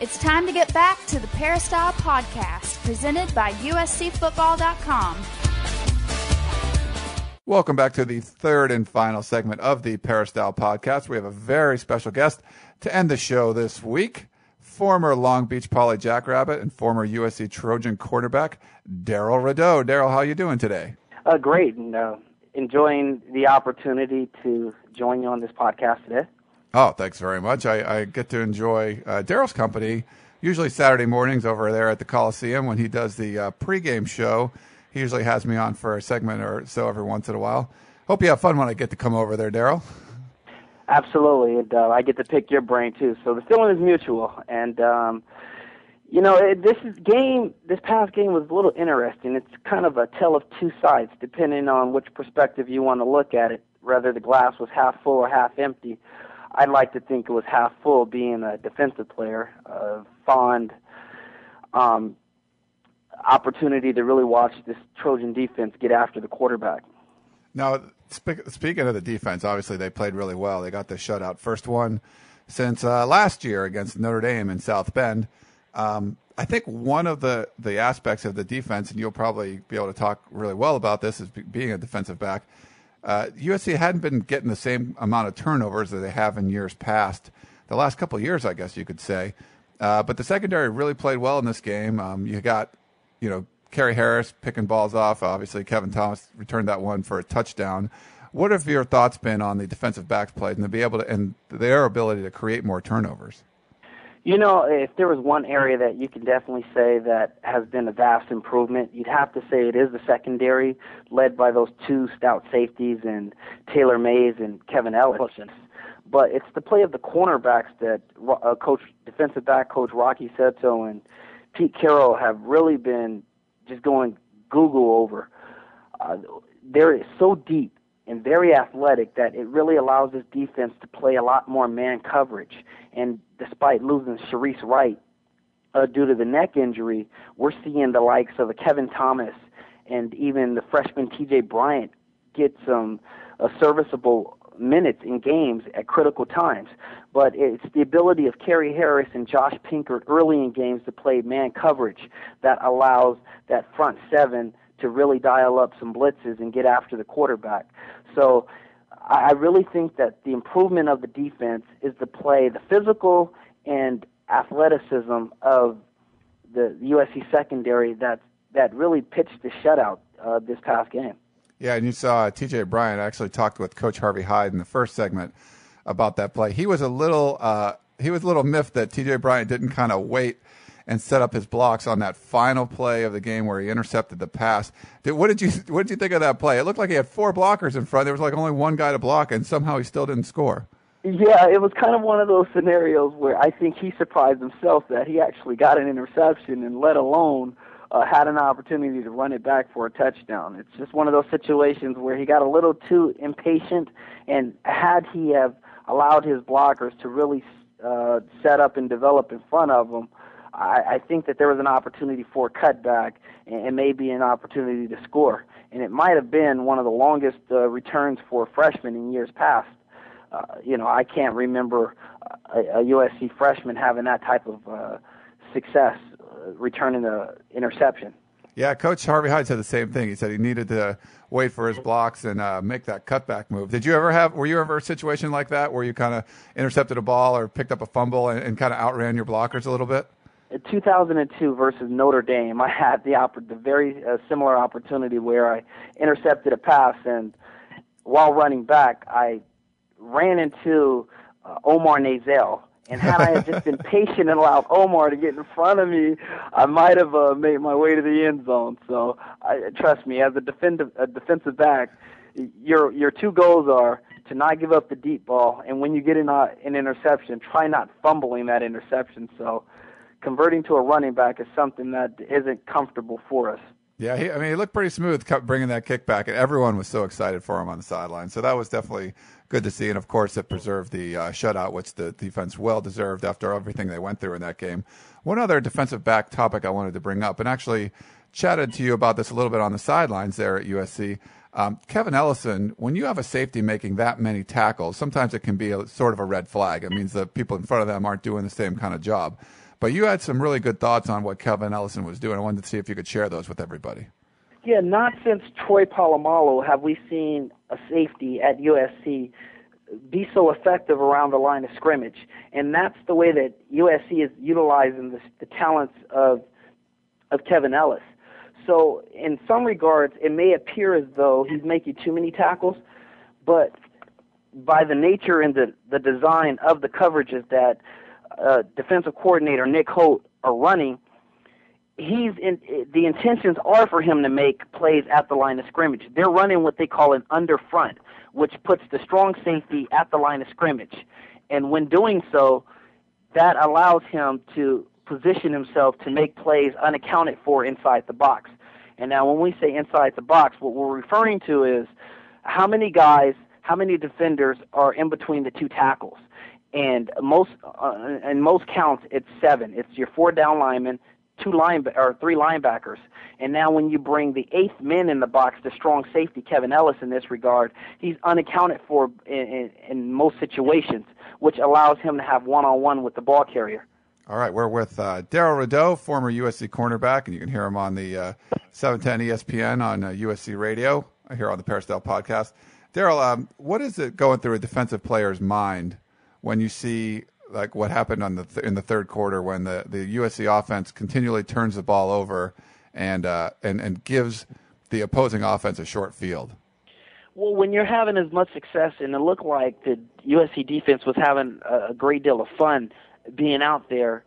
It's time to get back to the Peristyle Podcast, presented by USCFootball.com. Welcome back to the third and final segment of the Peristyle Podcast. We have a very special guest to end the show this week. Former Long Beach Poly Jackrabbit and former USC Trojan quarterback Daryl Rideaux. Daryl, how are you doing today? Uh, great, and uh, enjoying the opportunity to join you on this podcast today. Oh, thanks very much. I, I get to enjoy uh, Darrell's company usually Saturday mornings over there at the Coliseum when he does the uh, pregame show. He usually has me on for a segment or so every once in a while. Hope you have fun when I get to come over there, Daryl. Absolutely, and uh, I get to pick your brain too. So the feeling is mutual, and um, you know it, this is game. This past game was a little interesting. It's kind of a tale of two sides, depending on which perspective you want to look at it. Whether the glass was half full or half empty. I'd like to think it was half full, being a defensive player, a fond um, opportunity to really watch this Trojan defense get after the quarterback. Now, spe- speaking of the defense, obviously they played really well. They got the shutout, first one since uh, last year against Notre Dame in South Bend. Um, I think one of the, the aspects of the defense, and you'll probably be able to talk really well about this, is being a defensive back uh, USC hadn't been getting the same amount of turnovers that they have in years past. The last couple years, I guess you could say. Uh, but the secondary really played well in this game. Um, you got, you know, Cary Harris picking balls off. Obviously, Kevin Thomas returned that one for a touchdown. What have your thoughts been on the defensive backs played and to be able to and their ability to create more turnovers? You know, if there was one area that you can definitely say that has been a vast improvement, you'd have to say it is the secondary, led by those two stout safeties and Taylor Mays and Kevin Ellis. But it's the play of the cornerbacks that uh, coach, defensive back coach Rocky Seto and Pete Carroll have really been just going Google over. Uh, they're so deep and very athletic that it really allows this defense to play a lot more man coverage. And despite losing Shareece Wright uh, due to the neck injury, we're seeing the likes of a Kevin Thomas and even the freshman T.J. Bryant get some uh, serviceable minutes in games at critical times. But it's the ability of Cary Harris and Josh Pinkard early in games to play man coverage that allows that front seven to really dial up some blitzes and get after the quarterback. So I really think that the improvement of the defense is the play, the physical and athleticism of the USC secondary that that really pitched the shutout uh, this past game. Yeah, and you saw T.J. Bryant actually talked with Coach Harvey Hyde in the first segment about that play. He was a little uh, he was a little miffed that T.J. Bryant didn't kind of wait and set up his blocks on that final play of the game where he intercepted the pass. Did, what did you what did you think of that play? It looked like he had four blockers in front. There was like only one guy to block, and somehow he still didn't score. Yeah, it was kind of one of those scenarios where I think he surprised himself that he actually got an interception, and let alone uh, had an opportunity to run it back for a touchdown. It's just one of those situations where he got a little too impatient, and had he have allowed his blockers to really uh, set up and develop in front of him, I, I think that there was an opportunity for a cutback and, and maybe an opportunity to score. And it might have been one of the longest uh, returns for a freshman in years past. Uh, you know, I can't remember a, a USC freshman having that type of uh, success uh, returning the interception. Yeah, Coach Harvey Hyde said the same thing. He said he needed to wait for his blocks and uh, make that cutback move. Did you ever have? Were you ever a situation like that where you kind of intercepted a ball or picked up a fumble and, and kind of outran your blockers a little bit? In 2002 versus Notre Dame, I had the oppor- the very uh, similar opportunity where I intercepted a pass and while running back, I ran into uh, Omar Nazel. And had I just been patient and allowed Omar to get in front of me, I might have uh, made my way to the end zone. So, I, trust me, as a defensive a defensive back, your your two goals are to not give up the deep ball, and when you get in a, an interception, try not fumbling that interception. So, converting to a running back is something that isn't comfortable for us. Yeah, he, I mean, he looked pretty smooth bringing that kick back, and everyone was so excited for him on the sideline. So that was definitely good to see. And of course, it preserved the uh, shutout, which the defense well deserved after everything they went through in that game. One other defensive back topic I wanted to bring up, and actually chatted to you about this a little bit on the sidelines there at USC. Um, Kevin Ellison, when you have a safety making that many tackles, sometimes it can be a, sort of a red flag. It means the people in front of them aren't doing the same kind of job. But you had some really good thoughts on what Kevin Ellison was doing. I wanted to see if you could share those with everybody. Yeah, not since Troy Polamalu have we seen a safety at USC be so effective around the line of scrimmage, and that's the way that USC is utilizing the, the talents of of Kevin Ellis. So, in some regards, it may appear as though he's making too many tackles, but by the nature and the, the design of the coverages that uh, defensive coordinator Nick Holt are running, he's in the intentions are for him to make plays at the line of scrimmage. They're running what they call an under front, which puts the strong safety at the line of scrimmage. And when doing so, that allows him to position himself to make plays unaccounted for inside the box. And now when we say inside the box, what we're referring to is how many guys, how many defenders are in between the two tackles and most uh, in most counts it's seven. It's your four down linemen, two line or three linebackers, and now when you bring the eighth man in the box, the strong safety Kevin Ellis in this regard, he's unaccounted for in, in, in most situations, which allows him to have one on one with the ball carrier. All right, we're with uh, Darrell Rideaux, former USC cornerback, and you can hear him on the uh, 710 ESPN on uh, USC Radio here on the Peristyle podcast. Daryl, um, what is it going through a defensive player's mind when you see like what happened on the th- in the third quarter when the, the USC offense continually turns the ball over and uh, and and gives the opposing offense a short field. Well, when you're having as much success, and it looked like the USC defense was having a great deal of fun being out there,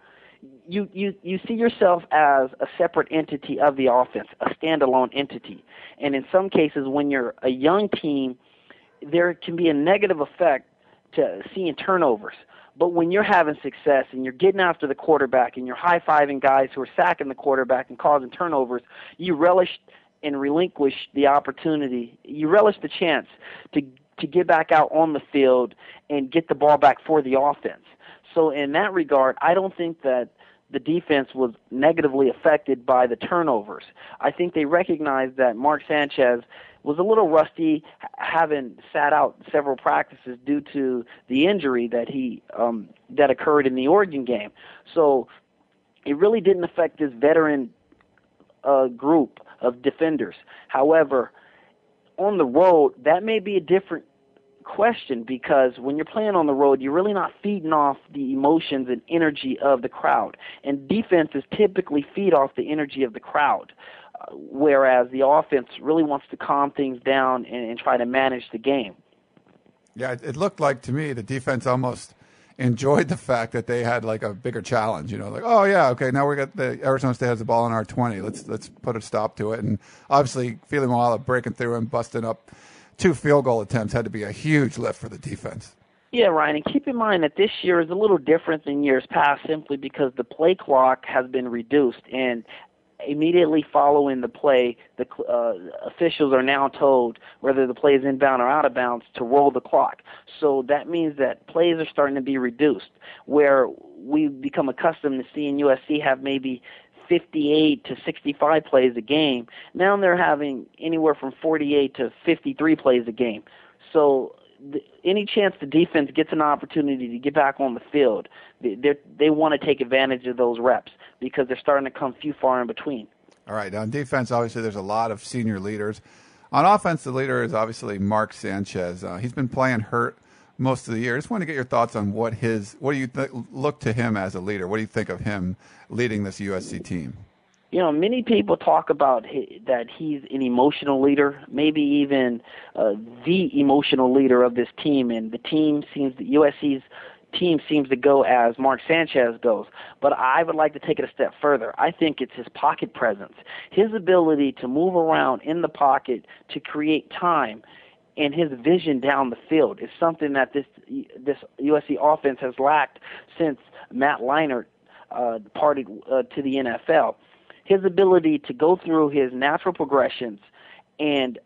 you you you see yourself as a separate entity of the offense, a standalone entity. And in some cases, when you're a young team, there can be a negative effect to seeing turnovers. But when you're having success and you're getting after the quarterback and you're high fiving guys who are sacking the quarterback and causing turnovers, you relish and relinquish the opportunity. You relish the chance to to get back out on the field and get the ball back for the offense. So in that regard, I don't think that the defense was negatively affected by the turnovers. I think they recognized that Mark Sanchez was a little rusty, having sat out several practices due to the injury that he um, that occurred in the Oregon game. So it really didn't affect this veteran uh, group of defenders. However, on the road, that may be a different question because when you're playing on the road, you're really not feeding off the emotions and energy of the crowd. And defenses typically feed off the energy of the crowd, whereas the offense really wants to calm things down and, and try to manage the game. Yeah, it looked like to me the defense almost enjoyed the fact that they had like a bigger challenge. You know, like oh yeah, okay, now we got the Arizona State has the ball in our twenty. Let's let's put a stop to it. And obviously, Fili Moala breaking through and busting up two field goal attempts had to be a huge lift for the defense. Yeah, Ryan, and keep in mind that this year is a little different than years past simply because the play clock has been reduced and immediately following the play, the uh, officials are now told whether the play is inbound or out of bounds to roll the clock. So that means that plays are starting to be reduced, where we become accustomed to seeing USC have maybe 58 to 65 plays a game. Now they're having anywhere from 48 to 53 plays a game. So any chance the defense gets an opportunity to get back on the field, they they want to take advantage of those reps because they're starting to come few far in between. All right, on defense, obviously there's a lot of senior leaders. On offense, the leader is obviously Mark Sanchez. Uh, he's been playing hurt most of the year. I just want to get your thoughts on what his what do you th- look to him as a leader? What do you think of him leading this USC team? You know, many people talk about he, that he's an emotional leader, maybe even uh, the emotional leader of this team, and the team seems that USC's team seems to go as Mark Sanchez goes. But I would like to take it a step further. I think it's his pocket presence, his ability to move around in the pocket to create time and his vision down the field is something that this this USC offense has lacked since Matt Leinart uh, departed uh, to the NFL. His ability to go through his natural progressions and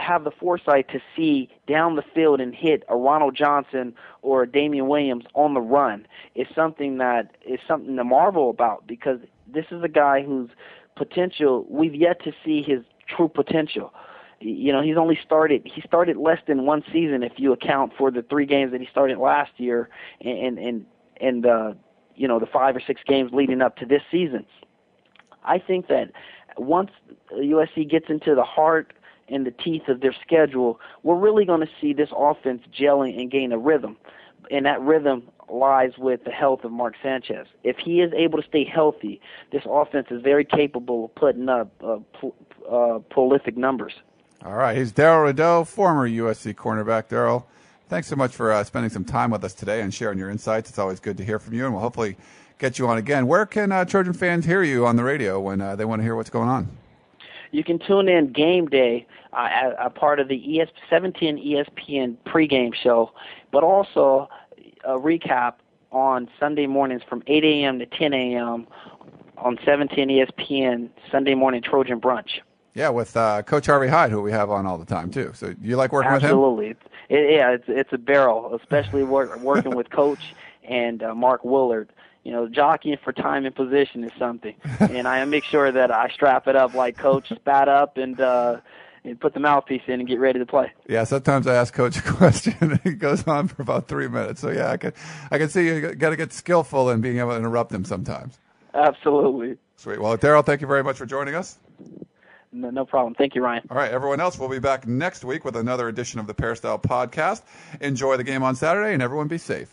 have the foresight to see down the field and hit a Ronald Johnson or a Damian Williams on the run is something that is something to marvel about because this is a guy whose potential we've yet to see his true potential. You know he's only started he started less than one season if you account for the three games that he started last year and and and uh you know the five or six games leading up to this season i think that once usc gets into the heart and the teeth of their schedule we're really going to see this offense gelling and gain a rhythm and that rhythm lies with the health of Mark Sanchez. If he is able to stay healthy, this offense is very capable of putting up uh, uh, prolific numbers. All right. He's Darrell Rideaux, former USC cornerback. Daryl, thanks so much for uh, spending some time with us today and sharing your insights. It's always good to hear from you, and we'll hopefully get you on again. Where can uh, Trojan fans hear you on the radio when uh, they want to hear what's going on? You can tune in game day, uh, a part of the ES 17 ESPN pregame show, but also a recap on Sunday mornings from 8 a.m. to 10 a.m. on 17 ESPN Sunday morning Trojan brunch. Yeah, with uh, Coach Harvey Hyde, who we have on all the time too. So you like working Absolutely. with him? Absolutely. It, yeah, it's it's a barrel, especially work, working with Coach and uh, Mark Willard. You know, jockeying for time and position is something, and I make sure that I strap it up like Coach spat up and. uh and put the mouthpiece in and get ready to play. Yeah, sometimes I ask coach a question and it goes on for about three minutes. So yeah, I can I can see you got to get skillful in being able to interrupt him sometimes. Absolutely. Sweet. Well, Daryl, thank you very much for joining us. No, no problem. Thank you, Ryan. All right, everyone else, we'll be back next week with another edition of the Peristyle Podcast. Enjoy the game on Saturday, and everyone be safe.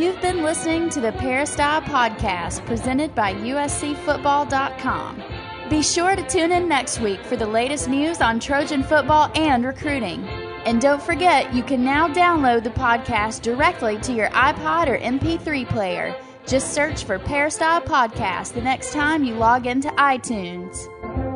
You've been listening to the Peristyle Podcast presented by USCFootball.com. Be sure to tune in next week for the latest news on Trojan football and recruiting. And don't forget, you can now download the podcast directly to your iPod or MP3 player. Just search for Peristyle Podcast the next time you log into iTunes.